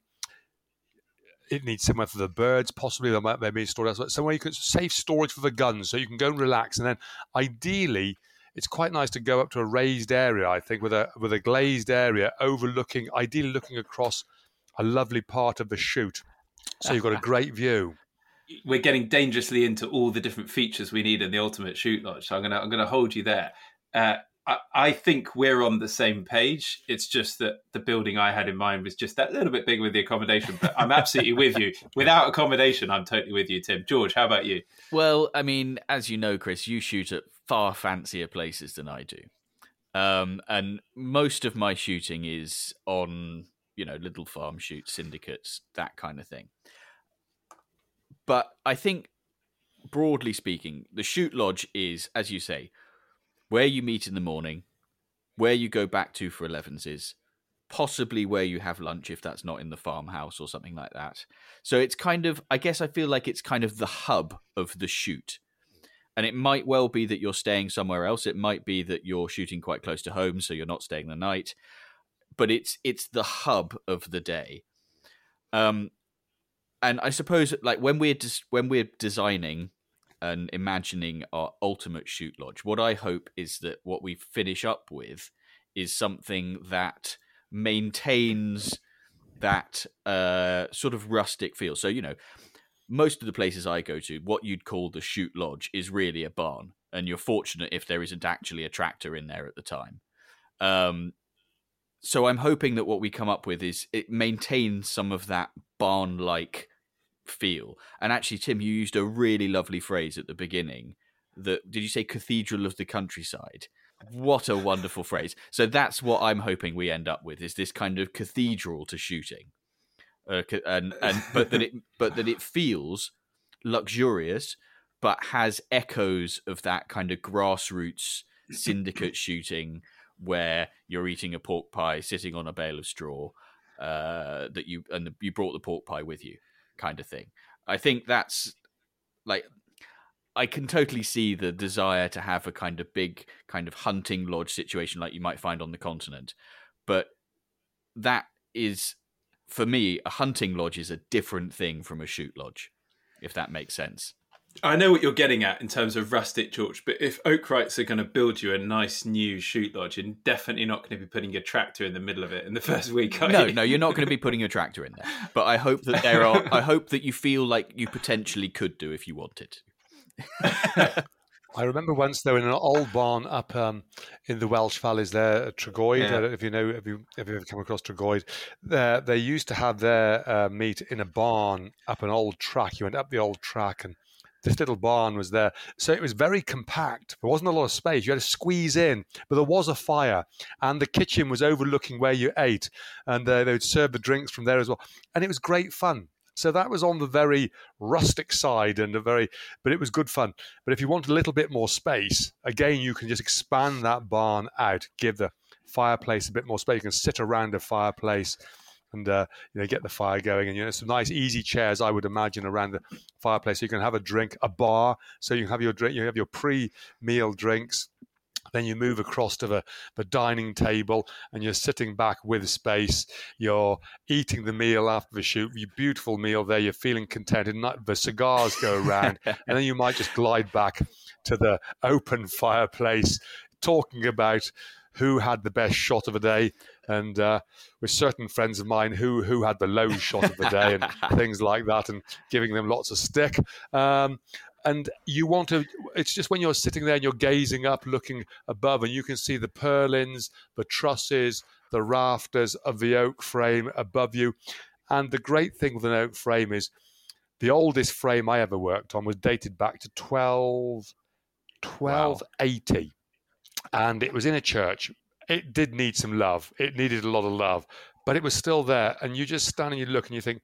Speaker 3: it needs somewhere for the birds, possibly there might be stored elsewhere. Somewhere you can safe storage for the guns, so you can go and relax. And then ideally, it's quite nice to go up to a raised area. I think with a with a glazed area overlooking, ideally looking across a lovely part of the shoot. So you've got a great view
Speaker 2: we're getting dangerously into all the different features we need in the ultimate shoot lodge. So I'm gonna I'm gonna hold you there. Uh, I, I, think we're on the same page. It's just that the building I had in mind was just that little bit bigger with the accommodation. But I'm absolutely with you. Without accommodation, I'm totally with you, Tim. George, how about you?
Speaker 1: Well, I mean, as you know, Chris, you shoot at far fancier places than I do. Um, and most of my shooting is on, you know, little farm shoots, syndicates, that kind of thing. But I think, broadly speaking, the shoot lodge is, as you say, where you meet in the morning, where you go back to for 11s is, possibly where you have lunch if that's not in the farmhouse or something like that. So it's kind of, I guess I feel like it's kind of the hub of the shoot. And it might well be that you're staying somewhere else. It might be that you're shooting quite close to home, so you're not staying the night. But it's it's the hub of the day. Um, and I suppose like when we're des- when we're designing and imagining our ultimate shoot lodge, what I hope is that what we finish up with is something that maintains that uh, sort of rustic feel. So you know, most of the places I go to, what you'd call the shoot lodge is really a barn, and you're fortunate if there isn't actually a tractor in there at the time. Um, so I'm hoping that what we come up with is it maintains some of that barn like feel. And actually, Tim, you used a really lovely phrase at the beginning. That did you say cathedral of the countryside? What a wonderful phrase. So that's what I'm hoping we end up with is this kind of cathedral to shooting. Uh, and and but that it but that it feels luxurious but has echoes of that kind of grassroots syndicate shooting where you're eating a pork pie sitting on a bale of straw uh, that you and you brought the pork pie with you, kind of thing. I think that's like I can totally see the desire to have a kind of big kind of hunting lodge situation like you might find on the continent, but that is for me a hunting lodge is a different thing from a shoot lodge, if that makes sense.
Speaker 2: I know what you're getting at in terms of rustic, George, but if Oakwrights are going to build you a nice new shoot lodge, you're definitely not going to be putting your tractor in the middle of it in the first week.
Speaker 1: no,
Speaker 2: you?
Speaker 1: no, you're not going to be putting your tractor in there. But I hope that there are. I hope that you feel like you potentially could do if you wanted.
Speaker 3: I remember once though in an old barn up um, in the Welsh valleys there at Tregoyd. Yeah. if you know, if you if you ever come across Tregoyd, there they used to have their uh, meet in a barn up an old track. You went up the old track and this little barn was there. So it was very compact. There wasn't a lot of space. You had to squeeze in, but there was a fire, and the kitchen was overlooking where you ate, and uh, they would serve the drinks from there as well. And it was great fun. So that was on the very rustic side and a very, but it was good fun. But if you want a little bit more space, again, you can just expand that barn out, give the fireplace a bit more space. You can sit around a fireplace and uh, you know get the fire going, and you know some nice easy chairs I would imagine around the fireplace. So you can have a drink, a bar, so you have your drink, you have your pre-meal drinks. Then you move across to the, the dining table and you're sitting back with space. You're eating the meal after the shoot, your beautiful meal there. You're feeling contented. The cigars go around, and then you might just glide back to the open fireplace, talking about who had the best shot of the day, and uh, with certain friends of mine who who had the low shot of the day and things like that, and giving them lots of stick. Um, and you want to it's just when you're sitting there and you're gazing up looking above and you can see the purlins the trusses the rafters of the oak frame above you and the great thing with an oak frame is the oldest frame i ever worked on was dated back to 12 1280 wow. and it was in a church it did need some love. It needed a lot of love, but it was still there. And you just stand and you look and you think,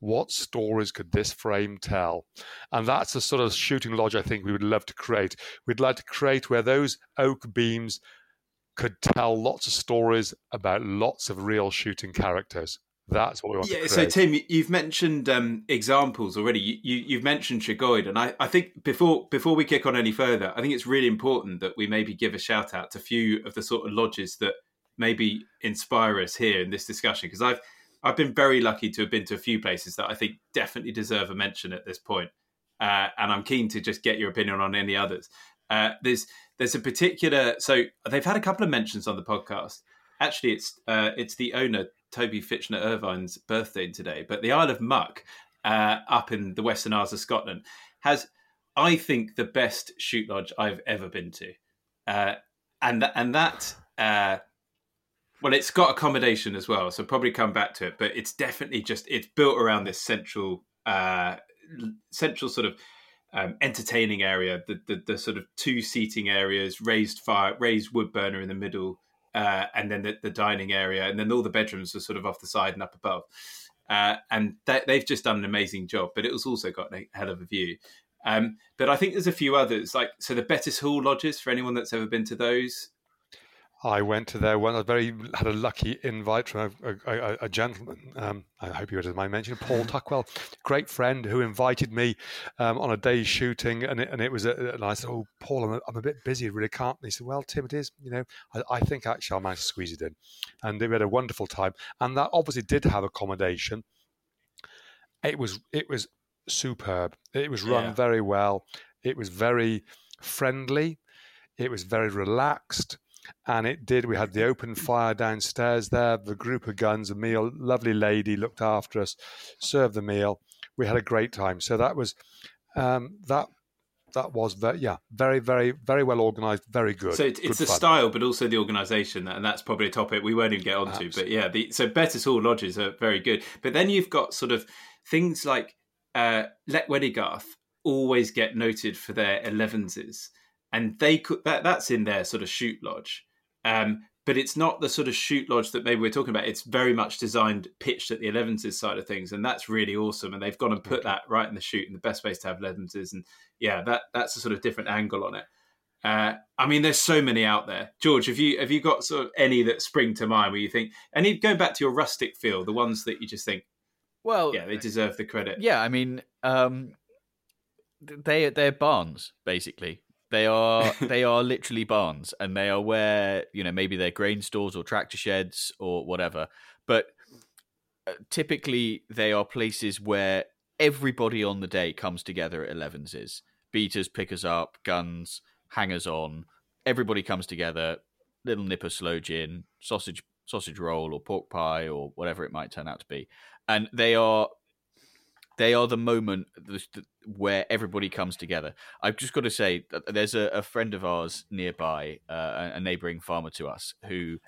Speaker 3: what stories could this frame tell? And that's the sort of shooting lodge I think we would love to create. We'd like to create where those oak beams could tell lots of stories about lots of real shooting characters. That's what we want. Yeah.
Speaker 2: So Tim, you've mentioned um, examples already. You, you have mentioned Tregoyd, and I, I think before before we kick on any further, I think it's really important that we maybe give a shout out to a few of the sort of lodges that maybe inspire us here in this discussion because I've I've been very lucky to have been to a few places that I think definitely deserve a mention at this point. Uh, and I'm keen to just get your opinion on any others. Uh, there's there's a particular so they've had a couple of mentions on the podcast. Actually, it's uh, it's the owner Toby Fichtner Irvine's birthday today, but the Isle of Muck uh, up in the Western Isles of Scotland has, I think, the best shoot lodge I've ever been to, uh, and and that. Uh, well, it's got accommodation as well, so probably come back to it. But it's definitely just it's built around this central, uh, central sort of um, entertaining area. The, the, the sort of two seating areas, raised fire, raised wood burner in the middle, uh, and then the, the, dining area, and then all the bedrooms are sort of off the side and up above. Uh, and they've just done an amazing job, but it was also got a hell of a view. Um, but I think there's a few others, like so the Bettws Hall lodges for anyone that's ever been to those.
Speaker 3: I went to there one. I very had a lucky invite from a, a, a gentleman. Um, I hope you would mind mention Paul Tuckwell, great friend who invited me um, on a day's shooting, and it, and it was. A, and I said, "Oh, Paul, I'm a, I'm a bit busy, really can't." And he said, "Well, Tim, it is. You know, I, I think actually I managed to squeeze it in," and we had a wonderful time. And that obviously did have accommodation. It was it was superb. It was run yeah. very well. It was very friendly. It was very relaxed and it did. We had the open fire downstairs there, the group of guns, a meal. Lovely lady looked after us, served the meal. We had a great time. So that was um, that. That was very, yeah, very, very, very well organised, very good.
Speaker 2: So it's,
Speaker 3: it's
Speaker 2: the
Speaker 3: fun.
Speaker 2: style, but also the organisation, and that's probably a topic we won't even get onto. Absolutely. But yeah, the, so Bettws Hall lodges are very good. But then you've got sort of things like uh, Llechwedigaeth always get noted for their elevenses and they could that that's in their sort of shoot lodge. Um, but it's not the sort of shoot lodge that maybe we're talking about. It's very much designed, pitched at the 11s side of things, and that's really awesome. And they've gone and put that right in the shoot, and the best place to have 11s. And yeah, that that's a sort of different angle on it. Uh, I mean, there's so many out there. George, have you have you got sort of any that spring to mind where you think, any going back to your rustic feel, the ones that you just think, well, yeah, they deserve the credit.
Speaker 1: Yeah, I mean, um, they they're barns basically. They are they are literally barns, and they are where you know maybe they're grain stores or tractor sheds or whatever. But uh, typically, they are places where everybody on the day comes together at Elevens's. Beaters, pickers up, guns, hangers on. Everybody comes together. Little nipper sloe gin, sausage sausage roll, or pork pie, or whatever it might turn out to be, and they are they are the moment where everybody comes together. I've just got to say, there's a, a friend of ours nearby, uh, a neighbouring farmer to us, who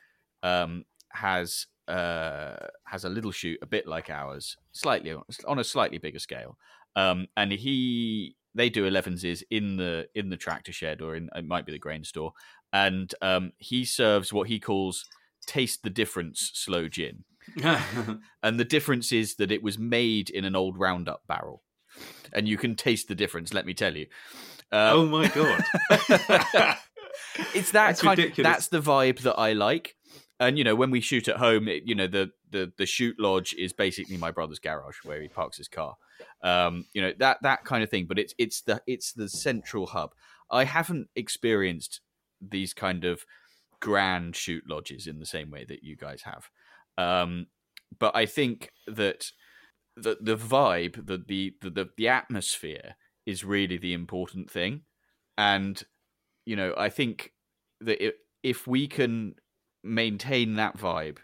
Speaker 1: um, has uh, has a little shoot a bit like ours, slightly on a slightly bigger scale, um, and he they do 11s in the in the tractor shed or in it might be the grain store, and um, he serves what he calls taste the difference sloe gin and the difference is that it was made in an old Roundup barrel, and you can taste the difference. Let me tell you.
Speaker 2: Uh, oh my god!
Speaker 1: it's that that's kind. Ridiculous. That's the vibe that I like. and you know when we shoot at home, it, you know the the the shoot lodge is basically my brother's garage where he parks his car. Um, you know that that kind of thing. But it's it's the it's the central hub. I haven't experienced these kind of grand shoot lodges in the same way that you guys have. Um, but I think that the the vibe, the the the, the atmosphere is really the important thing, and you know I think that it, if we can maintain that vibe,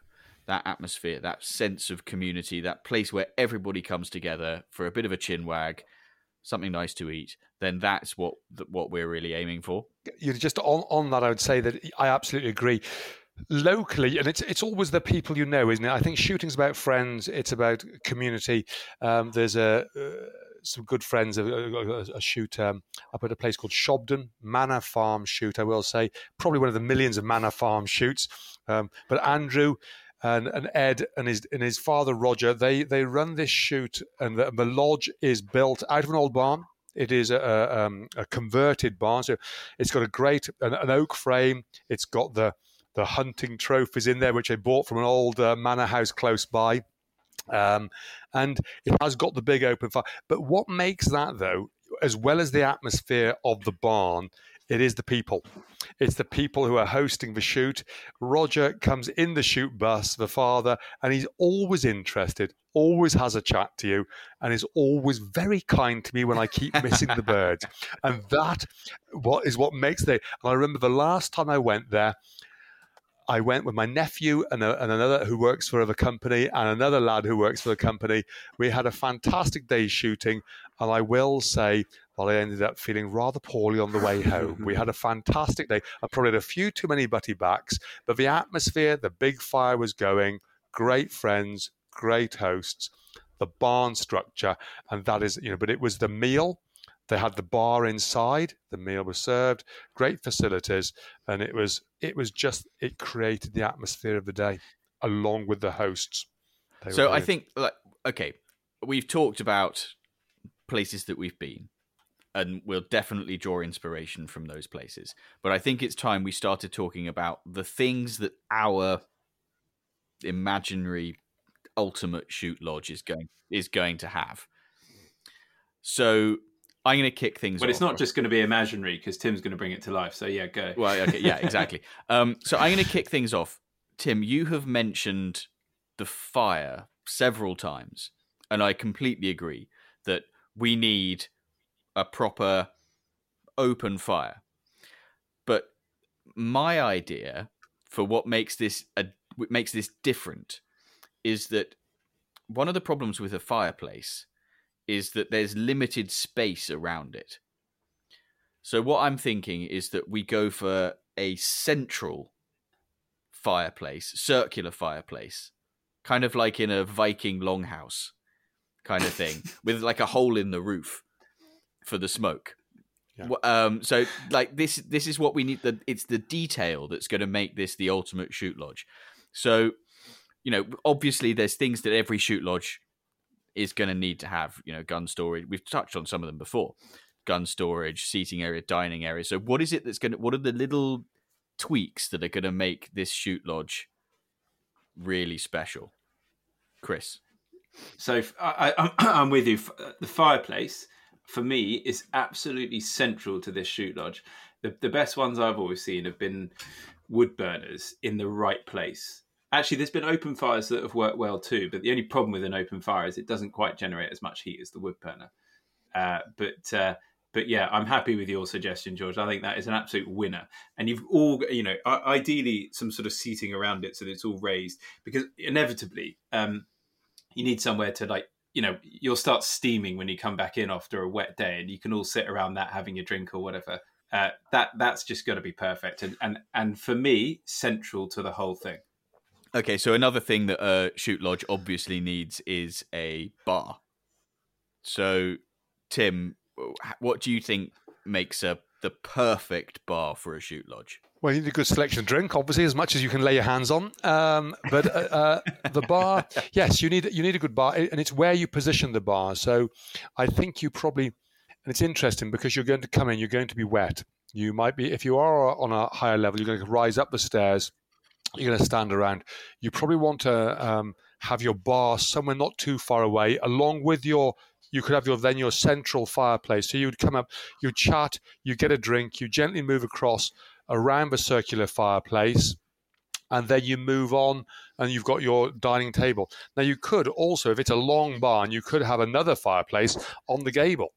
Speaker 1: that atmosphere, that sense of community, that place where everybody comes together for a bit of a chin wag, something nice to eat, then that's what what we're really aiming for.
Speaker 3: You just on on that, I would say that I absolutely agree. Locally, and it's it's always the people you know, isn't it? I think shooting's about friends. It's about community. Um, there's a uh, some good friends, a, a, a shoot um, up at a place called Shobdon Manor Farm Shoot. I will say, probably one of the millions of Manor Farm shoots. Um, but Andrew and, and Ed and his and his father Roger, they they run this shoot, and the, the lodge is built out of an old barn. It is a, a, um, a converted barn, so it's got a great an, an, oak frame. It's got the the hunting trophies in there, which they bought from an old uh, manor house close by. Um, and it has got the big open fire. But what makes that, though, as well as the atmosphere of the barn, it is the people. It's the people who are hosting the shoot. Roger comes in the shoot bus, the father, and he's always interested, always has a chat to you, and is always very kind to me when I keep missing the birds. And that what is what makes the. And I remember the last time I went there, I went with my nephew and, a, and, another who works for the company and another lad who works for the company. We had a fantastic day shooting, and I will say, well, I ended up feeling rather poorly on the way home. we had a fantastic day. I probably had a few too many Butty Bachs, but the atmosphere, the big fire was going, great friends, great hosts, the barn structure, and that is, you know, but it was the meal they had the bar inside. The meal was served. Great facilities, and it was it was just it created the atmosphere of the day along with the hosts.
Speaker 1: They so I think like okay, we've talked about places that we've been, and we'll definitely draw inspiration from those places. But I think it's time we started talking about the things that our imaginary ultimate shoot lodge is going is going to have. So I'm going to kick things. Off.
Speaker 2: But
Speaker 1: off.
Speaker 2: it's not just going to be imaginary because Tim's going to bring it to life. So yeah, go.
Speaker 1: Well, okay, yeah, exactly. um, so I'm going to kick things off. Tim, you have mentioned the fire several times, and I completely agree that we need a proper open fire. But my idea for what makes this a, makes this different is that one of the problems with a fireplace is that there's limited space around it. So what I'm thinking is that we go for a central fireplace, circular fireplace, kind of like in a Viking longhouse kind of thing, with like a hole in the roof for the smoke. Yeah. Um, so like this, this is what we need. The it's the detail that's going to make this the ultimate shoot lodge. So, you know, obviously there's things that every shoot lodge is going to need to have, you know, gun storage. We've touched on some of them before gun storage, seating area, dining area. So, what is it that's going to, what are the little tweaks that are going to make this shoot lodge really special? Chris.
Speaker 2: So, I, am with you. Uh, the fireplace, for me, is absolutely central to this shoot lodge. The, the best ones I've always seen have been wood burners in the right place. Actually, there's been open fires that have worked well too, but the only problem with an open fire is it doesn't quite generate as much heat as the wood burner. Uh, but uh, but yeah, I'm happy with your suggestion, George. I think that is an absolute winner. And you've all, you know, ideally some sort of seating around it so that it's all raised because inevitably um, you need somewhere to like, you know, you'll start steaming when you come back in after a wet day, and you can all sit around that having a drink or whatever. Uh, that that's just got to be perfect, and and and for me, central to the whole thing.
Speaker 1: Okay, so another thing that a shoot lodge obviously needs is a bar. So, Tim, what do you think makes a the perfect bar for a shoot lodge?
Speaker 3: Well, you need a good selection of drink, obviously, as much as you can lay your hands on. Um, but uh, uh, the bar, yes, you need you need a good bar, and it's where you position the bar. So, I think you probably, and it's interesting because you're going to come in, you're going to be wet. You might be, if you are on a higher level, you're going to rise up the stairs you're going to stand around. You probably want to um, have your bar somewhere not too far away, along with your. You could have your then your central fireplace. So you would come up, you chat, you get a drink, you gently move across around the circular fireplace, and then you move on and you've got your dining table. Now you could also, if it's a long barn, you could have another fireplace on the gable.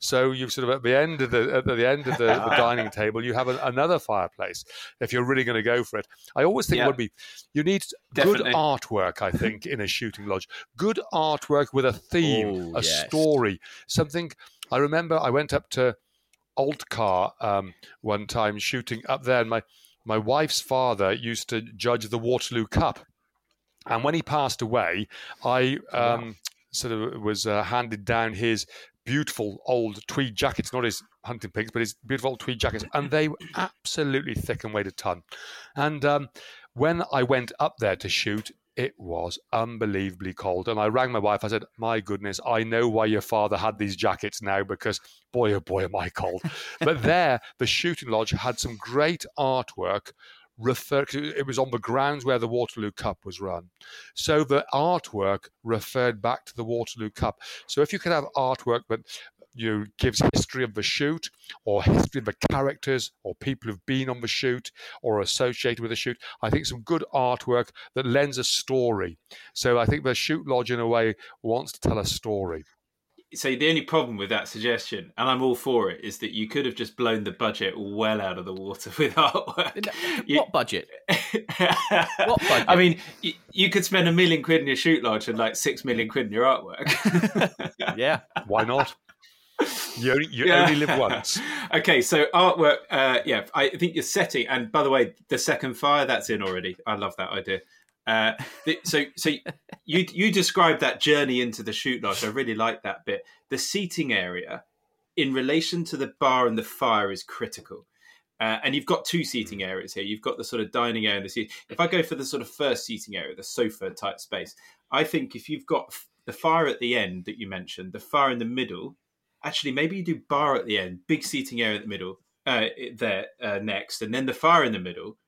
Speaker 3: So you've sort of at the end of the at the end of the, the dining table, you have a, another fireplace. If you're really going to go for it, I always think
Speaker 2: Yeah.
Speaker 3: it would be you need
Speaker 2: Definitely.
Speaker 3: good artwork. I think in a shooting lodge, good artwork with a theme,
Speaker 1: Oh,
Speaker 3: a
Speaker 1: yes.
Speaker 3: story, something. I remember I went up to Altcar um, one time shooting up there, and my my wife's father used to judge the Waterloo Cup, and when he passed away, I
Speaker 2: Wow.
Speaker 3: um, sort of was uh, handed down his beautiful old tweed jackets, not his hunting pinks, but his beautiful old tweed jackets, and they were absolutely thick and weighed a ton. And um, when I went up there to shoot, it was unbelievably cold. And I rang my wife. I said, My goodness, I know why your father had these jackets now because boy, oh boy, am I cold. but there, the shooting lodge had some great artwork. Refer, it was on the grounds where the Waterloo Cup was run. So the artwork referred back to the Waterloo Cup. So if you could have artwork that you know, gives history of the shoot or history of the characters or people who've been on the shoot or associated with the shoot, I think some good artwork that lends a story. So I think the shoot lodge in a way wants to tell a story.
Speaker 2: So the only problem with that suggestion, and I'm all for it, is that you could have just blown the budget well out of the water with artwork. You-
Speaker 1: What budget?
Speaker 2: what
Speaker 1: budget?
Speaker 2: I mean, you, you could spend a million quid in your shoot lodge and like six million quid in your artwork.
Speaker 1: Yeah.
Speaker 3: Why not? You only, you
Speaker 2: Yeah.
Speaker 3: only live once.
Speaker 2: okay, so artwork. Uh, yeah, I think your setting, and by the way, the second fire that's in already. I love that idea. Uh, so, so you you described that journey into the shoot lodge. I really like that bit. The seating area, in relation to the bar and the fire, is critical. Uh, and you've got two seating areas here. You've got the sort of dining area and the seat. If I go for the sort of first seating area, the sofa type space, I think if you've got the fire at the end that you mentioned, the fire in the middle, actually maybe you do bar at the end, big seating area at the middle, uh, there uh, next, and then the fire in the middle,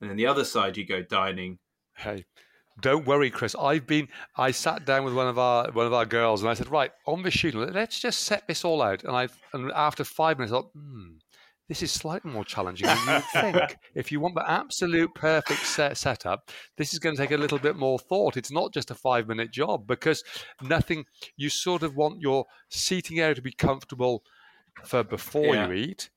Speaker 2: and then the other side you go dining.
Speaker 3: Hey, don't worry, Chris. I've been. I sat down with one of our one of our girls, and I said, "Right, on the shooting, let's just set this all out." And I, and after five minutes, I thought, "Hmm, this is slightly more challenging than you think. if you want the absolute perfect set setup, this is going to take a little bit more thought. It's not just a five minute job because nothing. You sort of want your seating area to be comfortable for before
Speaker 2: Yeah.
Speaker 3: you eat."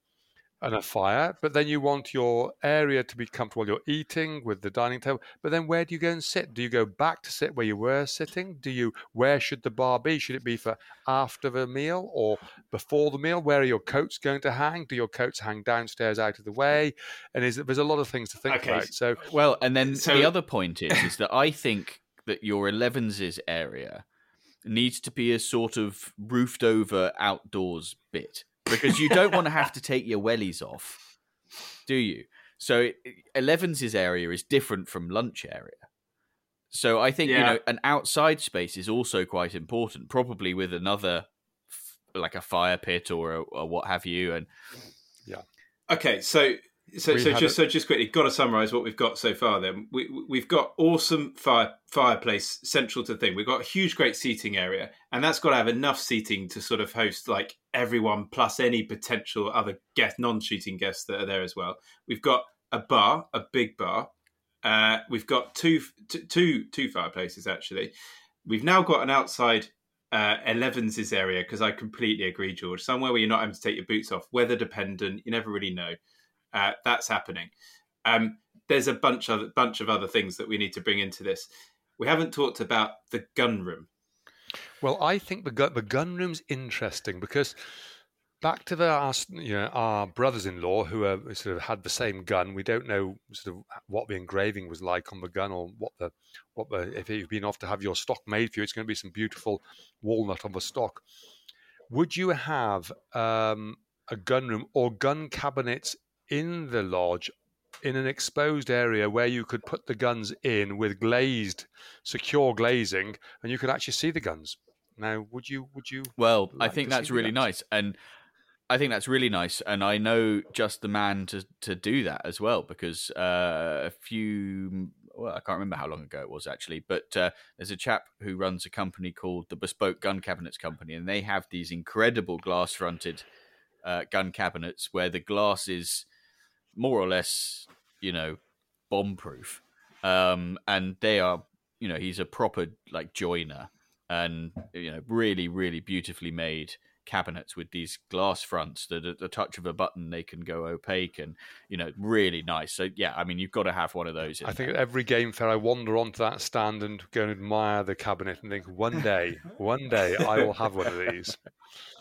Speaker 3: And a fire, but then you want your area to be comfortable. You're eating with the dining table, but then where do you go and sit? Do you go back to sit where you were sitting? Do you? Where should the bar be? Should it be for after the meal or before the meal? Where are your coats going to hang? Do your coats hang downstairs out of the way? And is there's a lot of things to think
Speaker 2: Okay.
Speaker 3: about. So
Speaker 1: Well, and then
Speaker 2: So-
Speaker 1: the other point is, is that I think that your 11s area needs to be a sort of roofed over outdoors bit because you don't want to have to take your wellies off, do you? So 11s area is different from lunch area. So I think you know an outside space is also quite important, probably with another like a fire pit or, a, or what have you, and yeah,
Speaker 2: Okay, so so so just
Speaker 3: it-
Speaker 2: so just quickly, got to summarise what we've got so far. Then we we've got awesome fire fireplace central to the thing. We've got a huge, great seating area, and that's got to have enough seating to sort of host like everyone plus any potential other guest non-shooting guests that are there as well. We've got a bar, a big bar. Uh, we've got two t- two two fireplaces actually. We've now got an outside uh, 11s area because I completely agree, George. Somewhere where you're not having to take your boots off, weather dependent. You never really know. Uh, that's happening. Um, there's a bunch of bunch of other things that we need to bring into this. We haven't talked about the gun room.
Speaker 3: Well, I think the gun, the gun room's interesting because back to the our, you know, our brothers-in-law who are, sort of had the same gun. We don't know sort of what the engraving was like on the gun or what the what the if you've been off to have your stock made for you, it's going to be some beautiful walnut on the stock. Would you have um, a gun room or gun cabinets in the lodge? In an exposed area where you could put the guns in with glazed, secure glazing, and you could actually see the guns. Now, would you? Would you?
Speaker 1: Well, I think that's really
Speaker 3: guns.
Speaker 1: nice. And I think that's really nice, and I know just the man to to do that as well because uh, a few well, I can't remember how long ago it was actually, but uh, there's a chap who runs a company called the Bespoke Gun Cabinets Company, and they have these incredible glass fronted uh, gun cabinets where the glass is more or less, you know, bomb proof. Um, and they are, you know, he's a proper like joiner and, you know, really, really beautifully made cabinets with these glass fronts that at the touch of a button they can go opaque and you know really nice. So yeah i mean you've got to have one of those
Speaker 3: i think at every game fair i wander onto that stand and go and admire the cabinet and think one day one day i will have one of these.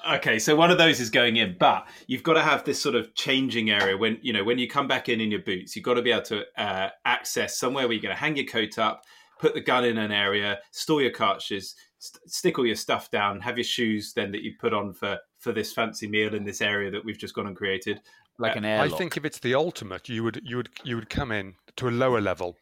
Speaker 2: Okay so one of those is going in but you've got to have this sort of changing area when you know when you come back in in your boots you've got to be able to uh, access somewhere where you're going to hang your coat up put the gun in an area store your cartridges st- stick all your stuff down, have your shoes then that you put on for for this fancy meal in this area that we've just gone and created.
Speaker 1: Like uh, an airlock.
Speaker 3: I think if it's the ultimate, you would you would you would come in to a lower level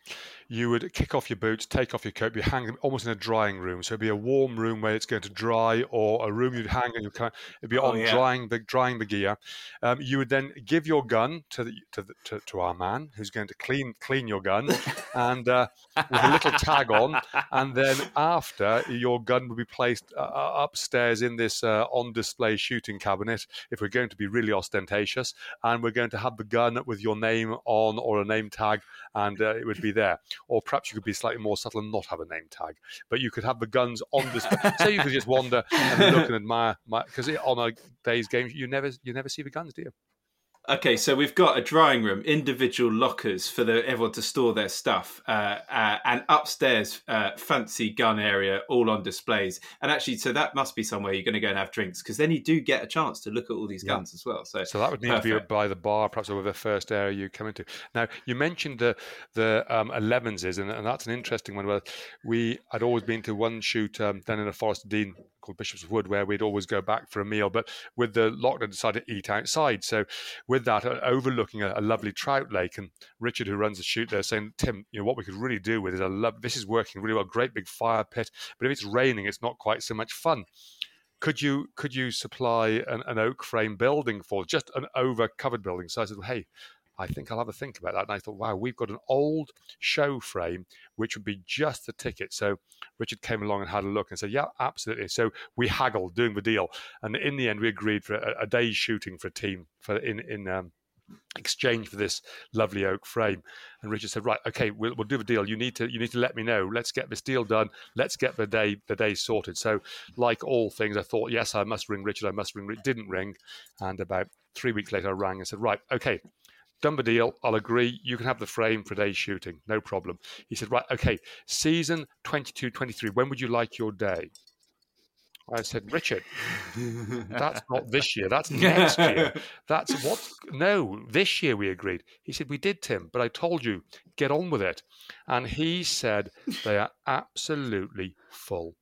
Speaker 3: you would kick off your boots, take off your coat, you hang them almost in a drying room. So it'd be a warm room where it's going to dry, or a room you'd hang and you can it'd be oh, on yeah. drying the drying the gear. Um, you would then give your gun to the, to, the, to, to our man who's going to clean clean your gun, and uh, with a little tag on, and then after your gun would be placed uh, uh upstairs in this uh, on display shooting cabinet. If we're going to be really ostentatious, and we're going to have the gun with your name on or a name tag, and uh, it would be there or perhaps you could be slightly more subtle and not have a name tag. But you could have the guns on display. so you could just wander and look and admire, because on a day's game you never you never see the guns, do you?
Speaker 2: Okay, so we've got a drying room, individual lockers for the, everyone to store their stuff, uh, uh, and upstairs, uh, fancy gun area, all on displays. And actually, so that must be somewhere you're going to go and have drinks, because then you do get a chance to look at all these yeah. guns as well. So,
Speaker 3: so that would need perfect. to be by the bar, perhaps over the first area you come into. Now, you mentioned the the um, 11s, and, and that's an interesting one. Where we had always been to one shoot um, down in the Forest Dean called Bishop's Wood, where we'd always go back for a meal. But with the lockdown, decided to eat outside. So with that, uh, overlooking a, a, lovely trout lake, and Richard, who runs the shoot there, saying, "Tim, you know what we could really do with is a love. This is working really well. Great big fire pit, but if it's raining, it's not quite so much fun." Could you could you supply an, an oak frame building for just an over covered building? So I said, well, "Hey, I think I'll have a think about that. And I thought, wow, we've got an old show frame, which would be just the ticket. So Richard came along and had a look and said, yeah, absolutely. So we haggled doing the deal. And in the end, we agreed for a, a day's shooting for a team for in, in, um, exchange for this lovely oak frame. And Richard said, "Right, okay, we'll, we'll do the deal. You need to you need to let me know. Let's get this deal done. Let's get the day the day sorted." So, like all things, I thought, yes, I must ring Richard. I must ring. Didn't ring, and about three weeks later, I rang and said, "Right, okay, done the deal. I'll agree. You can have the frame for day shooting. No problem. He said, right, okay, season 22 23, when would you like your day? I said, Richard, that's not this year. That's next year. That's what? No, this year we agreed. He said, We did, Tim, but I told you, get on with it. And he said, They are absolutely full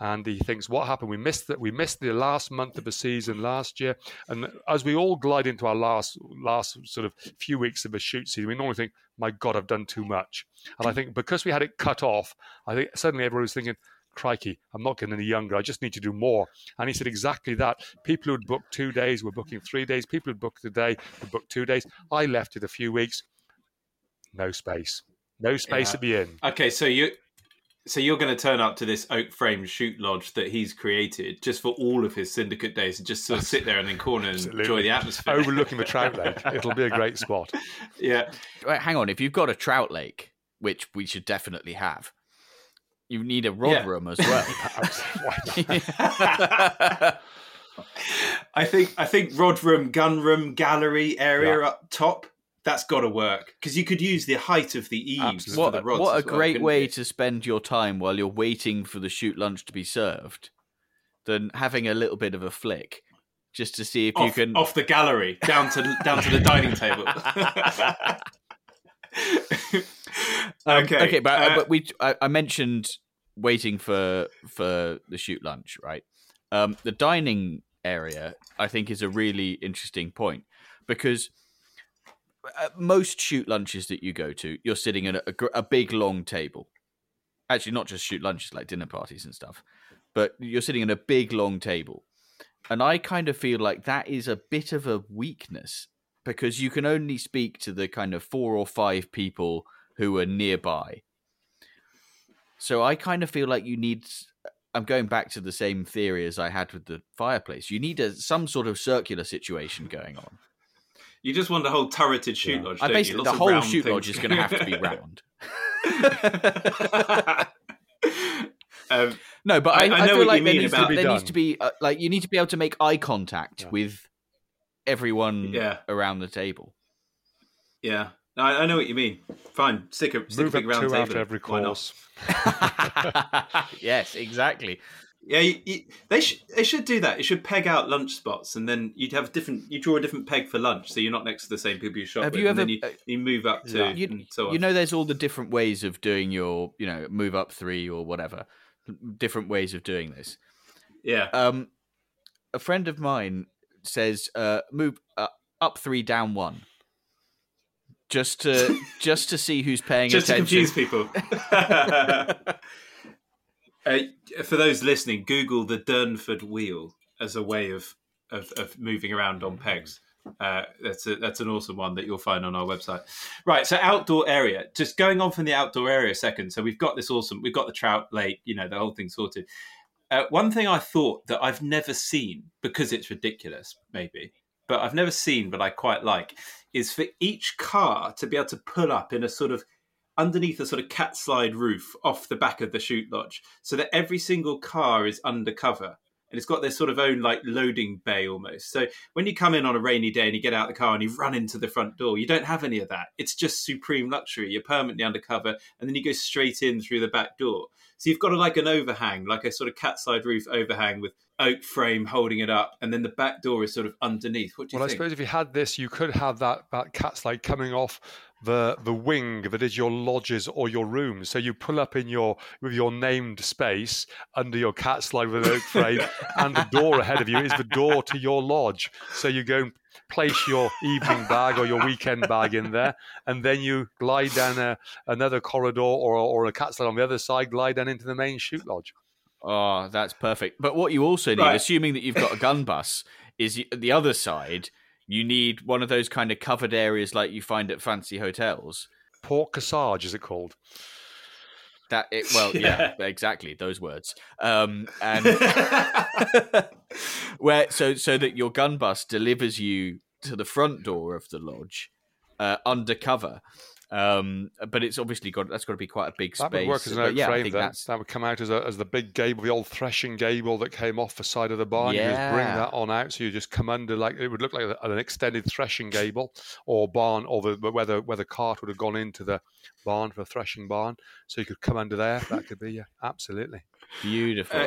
Speaker 3: and he thinks, "What happened? We missed that. We missed the last month of the season last year." And as we all glide into our last last sort of few weeks of a shoot season, we normally think, "My God, I've done too much." And I think because we had it cut off, I think suddenly everyone was thinking. Crikey, I'm not getting any younger. I just need to do more. And he said exactly that. People who'd booked two days were booking three days. People who'd booked a day would book two days. I left it a few weeks. No space. No space yeah. at the inn.
Speaker 2: Okay, so you so you're going to turn up to this oak frame shoot lodge that he's created just for all of his syndicate days and just sort of sit there in the corner and enjoy the atmosphere,
Speaker 3: overlooking the trout lake. It'll be a great spot.
Speaker 2: Yeah.
Speaker 1: Wait, hang on. If you've got a trout lake, which we should definitely have, you need a rod yeah. room as well.
Speaker 2: I think I think rod room, gun room, gallery area yeah. up top that's got to work because you could use the height of the eaves
Speaker 1: what,
Speaker 2: for the rods.
Speaker 1: What
Speaker 2: a
Speaker 1: well, great way
Speaker 2: you?
Speaker 1: to spend your time while you're waiting for the shoot lunch to be served than having a little bit of a flick just to see if
Speaker 2: off,
Speaker 1: you can
Speaker 2: off the gallery down to down to the dining table.
Speaker 1: Um, okay, okay, but uh, but we I, I, mentioned waiting for for the shoot lunch, right? Um, the dining area I think is a really interesting point because at most shoot lunches that you go to, you're sitting at a, a, big long table. Actually, not just shoot lunches like dinner parties and stuff, but you're sitting at a big long table. And I kind of feel like that is a bit of a weakness because you can only speak to the kind of four or five people who are nearby. So I kind of feel like you need. I'm going back to the same theory as I had with the fireplace. You need a, some sort of circular situation going on.
Speaker 2: You just want a whole turreted shoot
Speaker 3: Yeah.
Speaker 2: lodge.
Speaker 1: I
Speaker 2: don't
Speaker 1: basically
Speaker 2: you?
Speaker 1: the whole shoot
Speaker 2: things.
Speaker 1: lodge is going to have to be round.
Speaker 2: um,
Speaker 1: No, but I,
Speaker 2: I- I
Speaker 1: I,
Speaker 2: know
Speaker 1: feel
Speaker 2: what
Speaker 1: like
Speaker 2: you
Speaker 1: there,
Speaker 2: mean
Speaker 1: needs,
Speaker 2: about-
Speaker 1: to, there
Speaker 3: Be
Speaker 1: needs to be uh, like you need to be able to make eye contact
Speaker 3: Yeah.
Speaker 1: with everyone
Speaker 2: Yeah.
Speaker 1: around the table.
Speaker 2: yeah, No, I, I know what you mean. Fine, stick a, stick a big
Speaker 3: up
Speaker 2: round
Speaker 3: two
Speaker 2: table.
Speaker 3: after
Speaker 2: in.
Speaker 3: every
Speaker 2: Why not?
Speaker 3: course.
Speaker 1: yes, exactly.
Speaker 2: Yeah, you, you, they should they should do that. It should peg out lunch spots, and then you'd have different. You draw a different peg for lunch, so you're not next to the same people you shop
Speaker 1: Have
Speaker 2: with.
Speaker 1: you
Speaker 2: and then
Speaker 1: ever-
Speaker 2: you,
Speaker 1: uh,
Speaker 2: you move up to
Speaker 3: Yeah.
Speaker 1: You-
Speaker 2: so on.
Speaker 1: You know, there's all the different ways of doing your, you know, move up three or whatever, different ways of doing this.
Speaker 2: yeah,
Speaker 1: Um, a friend of mine says, uh, move uh, up three, down one, just to just to see who's paying
Speaker 2: just to
Speaker 1: attention.
Speaker 2: confuse people. uh, for those listening, Google the Durnford wheel as a way of of, of moving around on pegs. Uh, that's a, that's an awesome one that you'll find on our website. Right, so outdoor area. Just going on from the outdoor area a second. So we've got this awesome. We've got the trout lake. You know, the whole thing sorted. Uh, one thing I thought that I've never seen because it's ridiculous, maybe, but I've never seen, but I quite like, is for each car to be able to pull up in a sort of underneath a sort of cat slide roof off the back of the shoot lodge, so that every single car is undercover. And it's got their sort of own like loading bay almost. So when you come in on a rainy day and you get out of the car and you run into the front door, you don't have any of that. It's just supreme luxury. You're permanently undercover, and then you go straight in through the back door. So you've got a, like an overhang, like a sort of cat slide roof overhang with oak frame holding it up, and then the back door is sort of underneath. What do you
Speaker 3: Well, I suppose if you had this, you could have that that cat's like coming off the the wing that is your lodges or your rooms. So you pull up in your with your named space under your cat slide with an oak frame, and the door ahead of you is the door to your lodge. So you go and place your evening bag or your weekend bag in there, and then you glide down a, another corridor or or a cat slide on the other side, glide down into the main shoot lodge.
Speaker 1: Oh, that's perfect. But what you also need,
Speaker 2: Right.
Speaker 1: assuming that you've got a gun bus, is the other side. You need one of those kind of covered areas like you find at fancy hotels.
Speaker 3: Port Cassage is it called?
Speaker 1: That it, well, yeah, exactly those words. Um, and where so so that your gun bus delivers you to the front door of the lodge uh, undercover. Um, but it's obviously got that's got to be quite a big
Speaker 3: That
Speaker 1: space.
Speaker 3: would work as an
Speaker 1: But
Speaker 3: oak
Speaker 1: yeah, I
Speaker 3: frame
Speaker 1: think
Speaker 3: then.
Speaker 1: that's
Speaker 3: That would come out as, a, as the big gable, the old threshing gable that came off the side of the barn. You just bring that on out, so you just come under like it would look like an extended threshing gable or barn, or the where the where the cart would have gone into the barn for a threshing barn. So you could come under there. That could be yeah, absolutely.
Speaker 1: beautiful.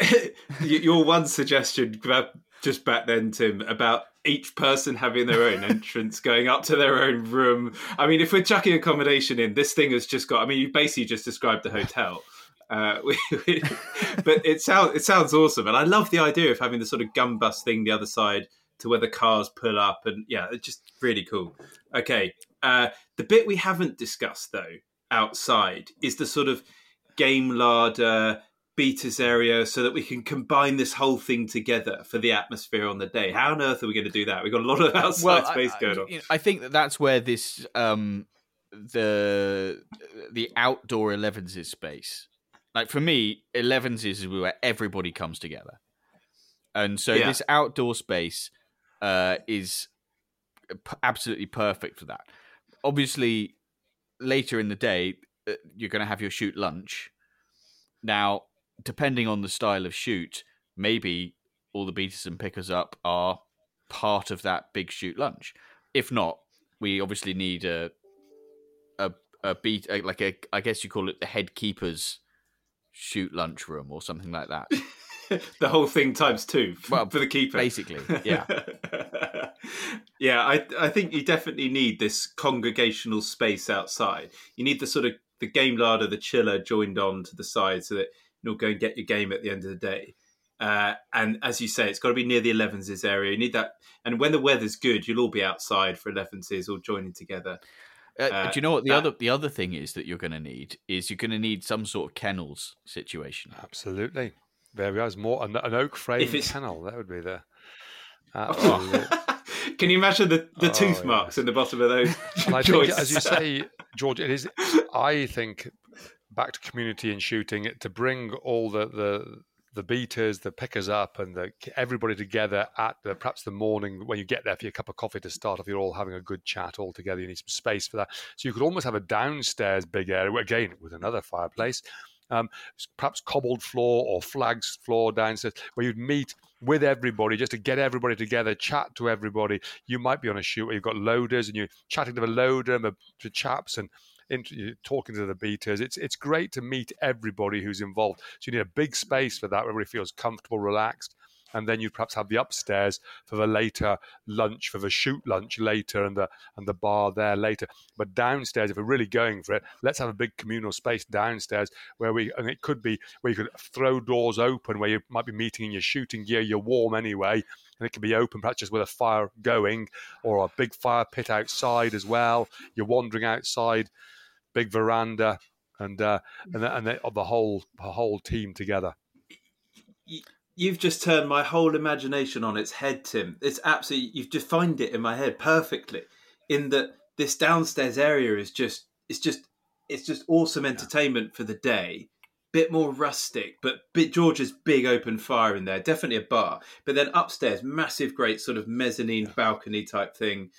Speaker 2: Uh, your one suggestion about just back then, Tim, about each person having their own entrance, going up to their own room. I mean, if we're chucking accommodation in, this thing has just got. I mean, you basically just described the hotel. Uh, but it sounds it sounds awesome, and I love the idea of having the sort of gun bus thing the other side to where the cars pull up, and yeah, it's just really cool. Okay, uh, the bit we haven't discussed though outside is the sort of game larder beaters area so that we can combine this whole thing together for the atmosphere on the day. How on earth are we going to do that? We've got a lot of outside
Speaker 1: I-
Speaker 2: space
Speaker 1: I,
Speaker 2: going on.
Speaker 1: you know, I think that that's where this um the the outdoor 11s is space. Like for me, 11s is where everybody comes together, and so
Speaker 2: Yeah.
Speaker 1: this outdoor space uh, is p- absolutely perfect for that. Obviously, later in the day, uh, you're going to have your shoot lunch. Now, depending on the style of shoot, maybe all the beaters and pickers up are part of that big shoot lunch. If not, we obviously need a a a beat a, like a I guess you call it the head keeper's shoot lunch room or something like that.
Speaker 2: the whole thing times two f-
Speaker 1: Well,
Speaker 2: for the keeper.
Speaker 1: Basically, yeah.
Speaker 2: yeah, I I think you definitely need this congregational space outside. You need the sort of the game larder, the chiller joined on to the side so that you'll go and get your game at the end of the day. Uh, and as you say, it's got to be near the 11s area. You need that. And when the weather's good, you'll all be outside for 11s, all joining together.
Speaker 1: Uh,
Speaker 2: Uh,
Speaker 1: do you know what the
Speaker 2: that-
Speaker 1: other the other thing is that you're going to need is you're going to need some sort of kennels situation.
Speaker 3: Absolutely. There we are. There's more an, an oak frame
Speaker 2: If it's-
Speaker 3: kennel. That would be the.
Speaker 2: Oh. Can you imagine the, the
Speaker 3: Oh,
Speaker 2: tooth
Speaker 3: yes.
Speaker 2: marks in the bottom of those
Speaker 3: And I think, as you say, George, it is. I think back to community and shooting to bring all the the the beaters, the pickers up, and the, everybody together at the, perhaps the morning when you get there for your cup of coffee to start off. You're all having a good chat all together. You need some space for that, so you could almost have a downstairs big area again with another fireplace. Um, perhaps cobbled floor or flags floor downstairs where you'd meet with everybody just to get everybody together, chat to everybody. You might be on a shoot where you've got loaders and you're chatting to the loader and the, the chaps and talking to the beaters. It's it's great to meet everybody who's involved. So you need a big space for that where everybody feels comfortable, relaxed. And then you perhaps have the upstairs for the later lunch, for the shoot lunch later, and the and the bar there later. But downstairs, if we're really going for it, let's have a big communal space downstairs where we and it could be where you could throw doors open where you might be meeting in your shooting gear, you're warm anyway, and it can be open perhaps just with a fire going, or a big fire pit outside as well. You're wandering outside, big veranda, and uh, and the, and the, the whole the whole team together.
Speaker 2: You've just turned my whole imagination on its head, Tim. It's absolutely you've defined it in my head perfectly. In that this downstairs area is just it's just it's just awesome entertainment for the day. Bit more rustic, but bit George's big open fire in there. Definitely a bar. But then upstairs, massive, great sort of mezzanine balcony type thing.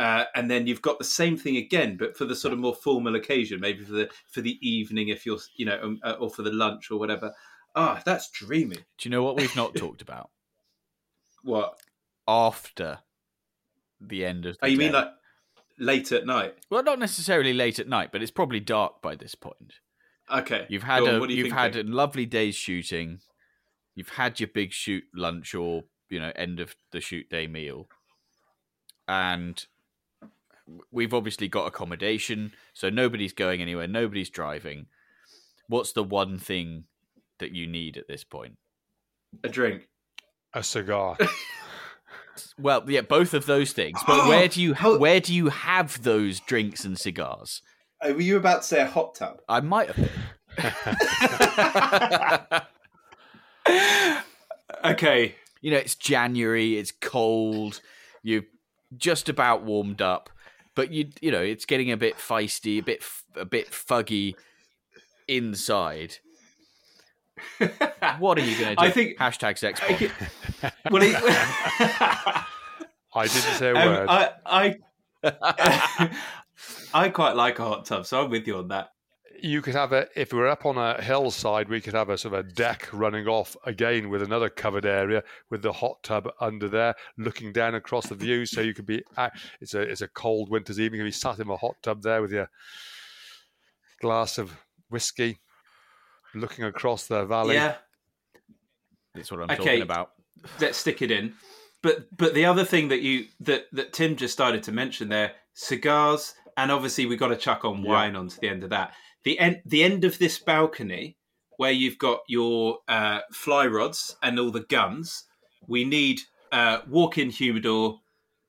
Speaker 2: Uh, and then you've got the same thing again, but for the sort of more formal occasion, maybe for the for the evening, if you're you know, um, uh, or for the lunch or whatever. Ah, that's dreamy.
Speaker 1: Do you know what we've not talked about?
Speaker 2: What?
Speaker 1: After the end of the
Speaker 2: Oh, you mean like late at night?
Speaker 1: well, not necessarily late at night, but it's probably dark by this point.
Speaker 2: Okay.
Speaker 1: You've had
Speaker 2: on,
Speaker 1: a
Speaker 2: what you
Speaker 1: you've had a lovely day's shooting. You've had your big shoot lunch or you know end of the shoot day meal, and we've obviously got accommodation, so nobody's going anywhere. Nobody's driving. What's the one thing that you need at this point?
Speaker 2: a drink.
Speaker 3: A cigar.
Speaker 1: Well, yeah, both of those things. But
Speaker 2: Oh,
Speaker 1: where do you
Speaker 2: how-
Speaker 1: where do you have those drinks and cigars?
Speaker 2: Oh, were you about to say a hot tub?
Speaker 1: I might have been.
Speaker 2: okay.
Speaker 1: you know, it's January, it's cold, you've just about warmed up, but you you know, it's getting a bit feisty, a bit a bit fuggy inside. What are you going to do?
Speaker 2: I think-
Speaker 1: hashtag sex
Speaker 2: I can- well, it-
Speaker 3: I didn't say a
Speaker 2: um,
Speaker 3: word.
Speaker 2: I, I, I quite like a hot tub, so I'm with you on that.
Speaker 3: You could have a if we were up on a hillside we could have a sort of a deck running off again with another covered area with the hot tub under there looking down across the view so you could be it's a it's a cold winter's evening you can be sat in a hot tub there with your glass of whiskey looking across the valley
Speaker 2: Yeah,
Speaker 1: That's what I'm
Speaker 2: Okay.
Speaker 1: talking about.
Speaker 2: let's stick it in. But but the other thing that you that that Tim just started to mention there, cigars, and obviously we got to chuck on
Speaker 3: Yeah.
Speaker 2: wine onto the end of that. The end the end of this balcony where you've got your uh, fly rods and all the guns. We need uh, walk-in humidor,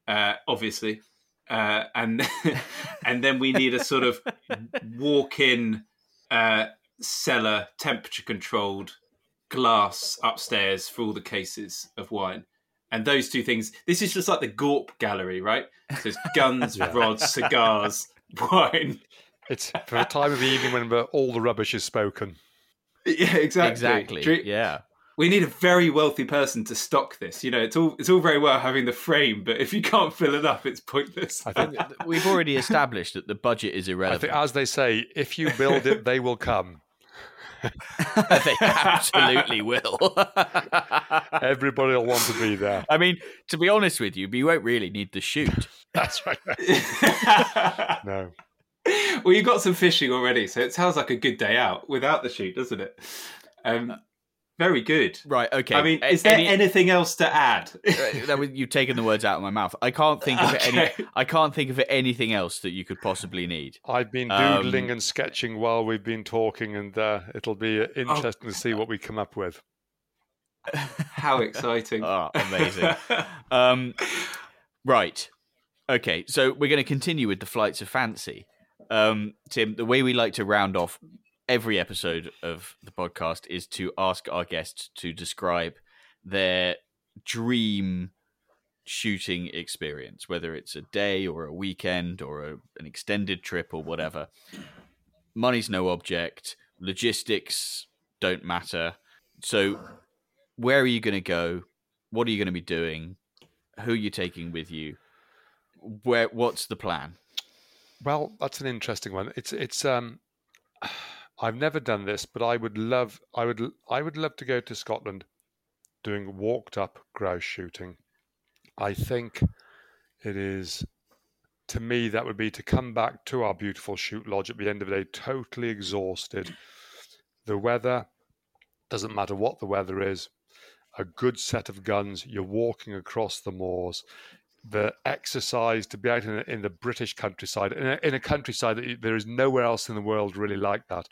Speaker 2: uh, obviously, uh, and and then we need a sort of walk-in uh, cellar, temperature-controlled glass upstairs for all the cases of wine. And those two things, this is just like the Gorp gallery, right? So there's guns, rods, cigars, wine.
Speaker 3: It's for a time of the evening when all the rubbish is spoken
Speaker 2: Yeah, exactly.
Speaker 1: Exactly.
Speaker 2: Drink-
Speaker 1: Yeah.
Speaker 2: We need a very wealthy person to stock this. You know, it's all it's all very well having the frame, but if you can't fill it up, it's pointless.
Speaker 3: i think
Speaker 1: We've already established that the budget is
Speaker 3: I
Speaker 1: irrelevant.
Speaker 3: think as they say if you build it they will come
Speaker 1: they absolutely will.
Speaker 3: everybody will want to be there
Speaker 1: I mean, to be honest with you, you won't really need the shoot.
Speaker 3: that's right no
Speaker 2: well, you got some fishing already, so it sounds like a good day out without the shoot, doesn't it? Um, very good.
Speaker 1: Right. Okay.
Speaker 2: I mean, is there
Speaker 1: any-
Speaker 2: anything else to add?
Speaker 1: Uh, that was you've taken the words out of my mouth. I can't think of any. I can't think of anything else that you could possibly need.
Speaker 3: I've been
Speaker 1: Um,
Speaker 3: doodling and sketching while we've been talking, and uh, it'll be uh,
Speaker 2: Oh.
Speaker 3: interesting to see what we come up with.
Speaker 2: How exciting!
Speaker 1: Oh, amazing. um, right. Okay. So we're going to continue with the flights of fancy. Um, Tim, the way we like to round off every episode of the podcast is to ask our guests to describe their dream shooting experience, whether it's a day or a weekend or a, an extended trip or whatever. Money's no object, logistics don't matter. So, where are you going to go? What are you going to be doing? Who are you taking with you? Where? What's the plan?
Speaker 3: Well, that's an interesting one. It's it's um, I've never done this, but I would love I would I would love to go to Scotland, doing walked up grouse shooting. I think it is to me that would be to come back to our beautiful shoot lodge at the end of the day totally exhausted. The weather doesn't matter what the weather is. A good set of guns. You're walking across the moors the exercise to be out in, in the British countryside, in a, in a countryside that there is nowhere else in the world really like that.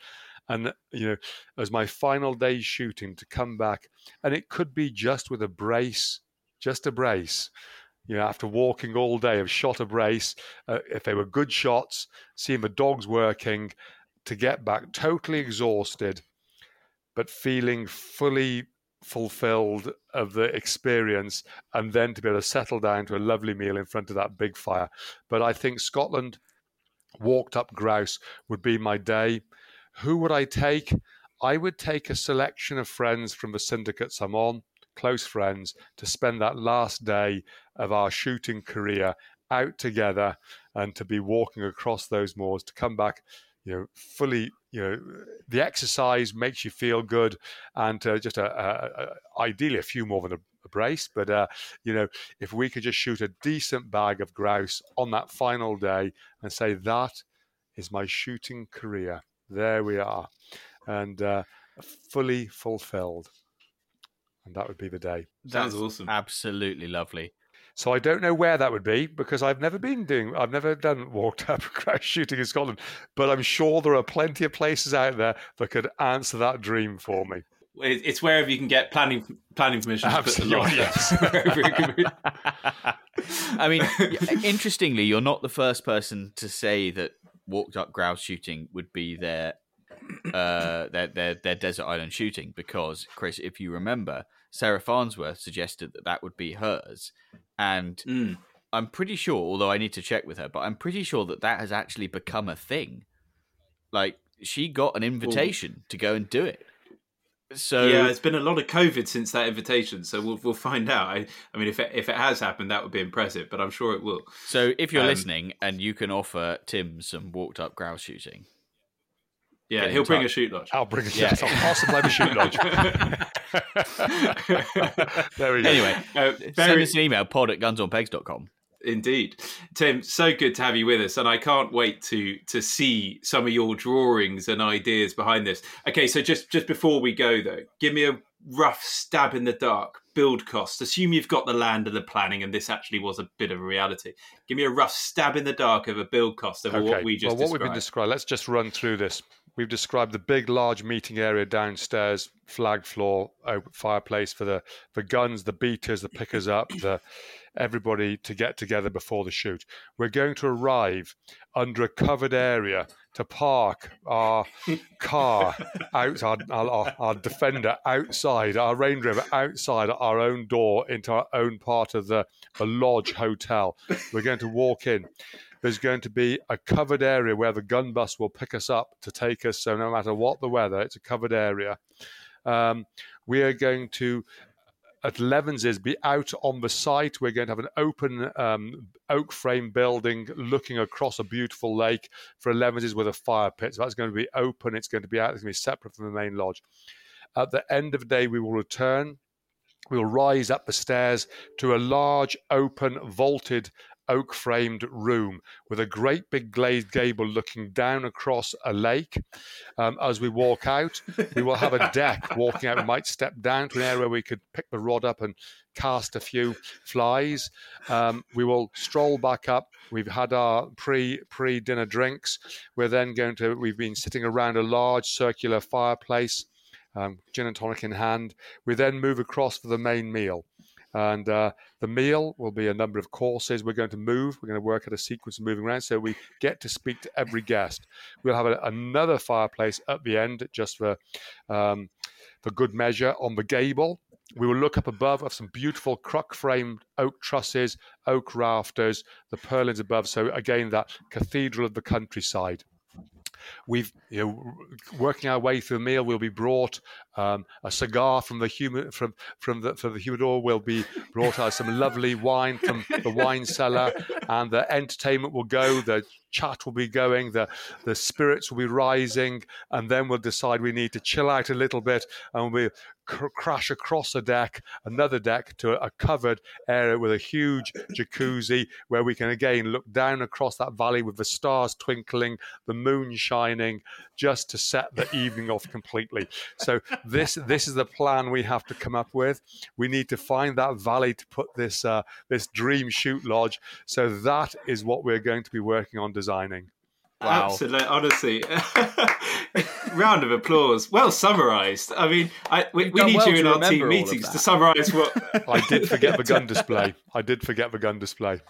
Speaker 3: And, you know, as my final day's shooting to come back, and it could be just with a brace, just a brace. You know, after walking all day, I've shot a brace. Uh, if they were good shots, seeing the dogs working, to get back totally exhausted, but feeling fully fulfilled of the experience and then to be able to settle down to a lovely meal in front of that big fire. But I think Scotland walked up grouse would be my day. Who would I take? I would take a selection of friends from the syndicates I'm on, close friends, to spend that last day of our shooting career out together and to be walking across those moors to come back you know, fully, you know, the exercise makes you feel good, and uh, just a, a, a, ideally a few more than a, a brace. But uh, you know, if we could just shoot a decent bag of grouse on that final day and say that is my shooting career, there we are, and uh, fully fulfilled, and that would be the day.
Speaker 2: Sounds awesome.
Speaker 1: Absolutely lovely.
Speaker 3: So I don't know where that would be because I've never been doing, I've never done walked up grouse shooting in Scotland, but I'm sure there are plenty of places out there that could answer that dream for me.
Speaker 2: It's wherever you can get planning planning permission
Speaker 3: Absolutely,
Speaker 2: to put the
Speaker 1: yes. I mean, interestingly, you're not the first person to say that walked up grouse shooting would be their uh, their, their their desert island shooting because Chris, if you remember, Sarah Farnsworth suggested that that would be hers, and
Speaker 2: mm.
Speaker 1: I'm pretty sure, although I need to check with her, but I'm pretty sure that that has actually become a thing. Like she got an invitation well, to go and do it. So
Speaker 2: yeah, it's been a lot of COVID since that invitation, so we'll we'll find out. I, I mean, if it, if it has happened, that would be impressive, but I'm sure it will.
Speaker 1: So if you're um, listening and you can offer Tim some walked up grouse shooting,
Speaker 2: yeah, he'll bring a shoot lodge.
Speaker 3: I'll bring a yeah. I'll supply the shoot lodge. there we go.
Speaker 1: Anyway, uh, very... send us an email pod at gunsonpegs.com.
Speaker 2: Indeed, Tim. So good to have you with us, and I can't wait to to see some of your drawings and ideas behind this. Okay, so just just before we go though, give me a rough stab in the dark build cost. Assume you've got the land and the planning, and this actually was a bit of a reality. Give me a rough stab in the dark of a build cost of okay. what we just
Speaker 3: well, what
Speaker 2: described.
Speaker 3: we've been described. Let's just run through this. We've described the big, large meeting area downstairs, flag floor, open fireplace for the the guns, the beaters, the pickers up, the everybody to get together before the shoot. We're going to arrive under a covered area to park our car out our, our, our, defender outside our range rover outside our own door into our own part of the, the lodge hotel we're going to walk in there's going to be a covered area where the gun bus will pick us up to take us. So no matter what the weather, it's a covered area. Um, we are going to at elevenses be out on the site. We're going to have an open um, oak frame building looking across a beautiful lake for elevenses with a fire pit. So that's going to be open. It's going to be out. It's going to be separate from the main lodge. At the end of the day, we will return. We will rise up the stairs to a large, open, vaulted oak framed room with a great big glazed gable looking down across a lake. Um, as we walk out, we will have a deck walking out. We might step down to an area where we could pick the rod up and cast a few flies. Um, we will stroll back up. We've had our pre pre dinner drinks. We're then going to. We've been sitting around a large circular fireplace, um, gin and tonic in hand. We then move across for the main meal. And uh, the meal will be a number of courses. We're going to move. We're going to work at a sequence of moving around so we get to speak to every guest. We'll have a, another fireplace at the end just for um, for good measure on the gable. We will look up above of some beautiful cruck framed oak trusses, oak rafters, the purlins above. So again, that cathedral of the countryside. We've, you know, working our way through the meal, we'll be brought um, a cigar from the human from from the from the humidor. Will be brought out some lovely wine from the wine cellar, and the entertainment will go. The chat will be going. The the spirits will be rising, and then we'll decide we need to chill out a little bit, and we cr- crash across a deck, another deck to a covered area with a huge jacuzzi where we can again look down across that valley with the stars twinkling, the moon shining, just to set the evening off completely. So this this is the plan we have to come up with. We need to find that valley to put this uh, this dream shoot lodge. So that is what we're going to be working on designing.
Speaker 2: Wow. Absolutely, honestly. Round of applause. Well summarised. I mean, I, we, we need well you in our team meetings to summarise what.
Speaker 3: I did forget the gun display. I did forget the gun display.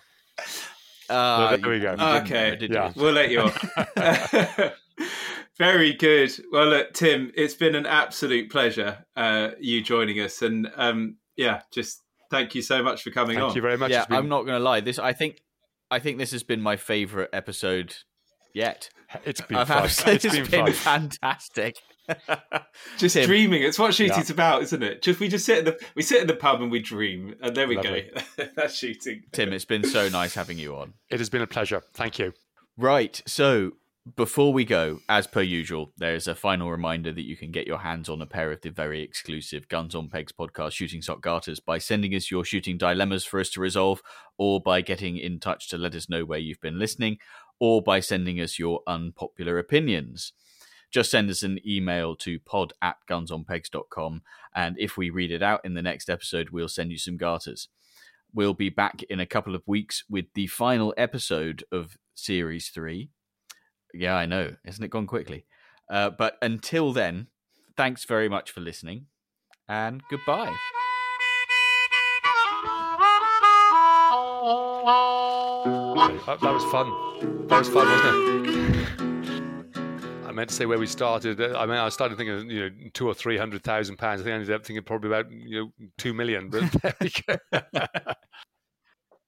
Speaker 3: Uh, there we go.
Speaker 2: Okay, yeah. we'll let you off. Very good. Well, look, Tim, it's been an absolute pleasure uh, you joining us, and um, yeah, just thank you so much for coming
Speaker 3: thank
Speaker 2: on.
Speaker 3: Thank you very much.
Speaker 1: Yeah, been... I'm not going to lie. This, I think, I think this has been my favourite episode yet.
Speaker 3: It's been fun. it's, it's been,
Speaker 1: been fantastic.
Speaker 2: just Tim. dreaming. It's what shooting's yeah. about, isn't it? Just we just sit in the we sit in the pub and we dream, and there we Lovely. go. That's shooting.
Speaker 1: Tim, it's been so nice having you on.
Speaker 3: It has been a pleasure. Thank you.
Speaker 1: Right. So before we go, as per usual, there's a final reminder that you can get your hands on a pair of the very exclusive Guns on Pegs podcast shooting sock garters by sending us your shooting dilemmas for us to resolve, or by getting in touch to let us know where you've been listening, or by sending us your unpopular opinions. Just send us an email to pod at gunsonpegs.com, and if we read it out in the next episode, we'll send you some garters. We'll be back in a couple of weeks with the final episode of Series 3 yeah, I know. Isn't it gone quickly? Uh, but until then, thanks very much for listening and goodbye.
Speaker 3: That, that was fun. That was fun, wasn't it? I meant to say where we started. Uh, I mean, I started thinking, you know, two or three hundred thousand pounds. I think I ended up thinking probably about you know two million. But there we go.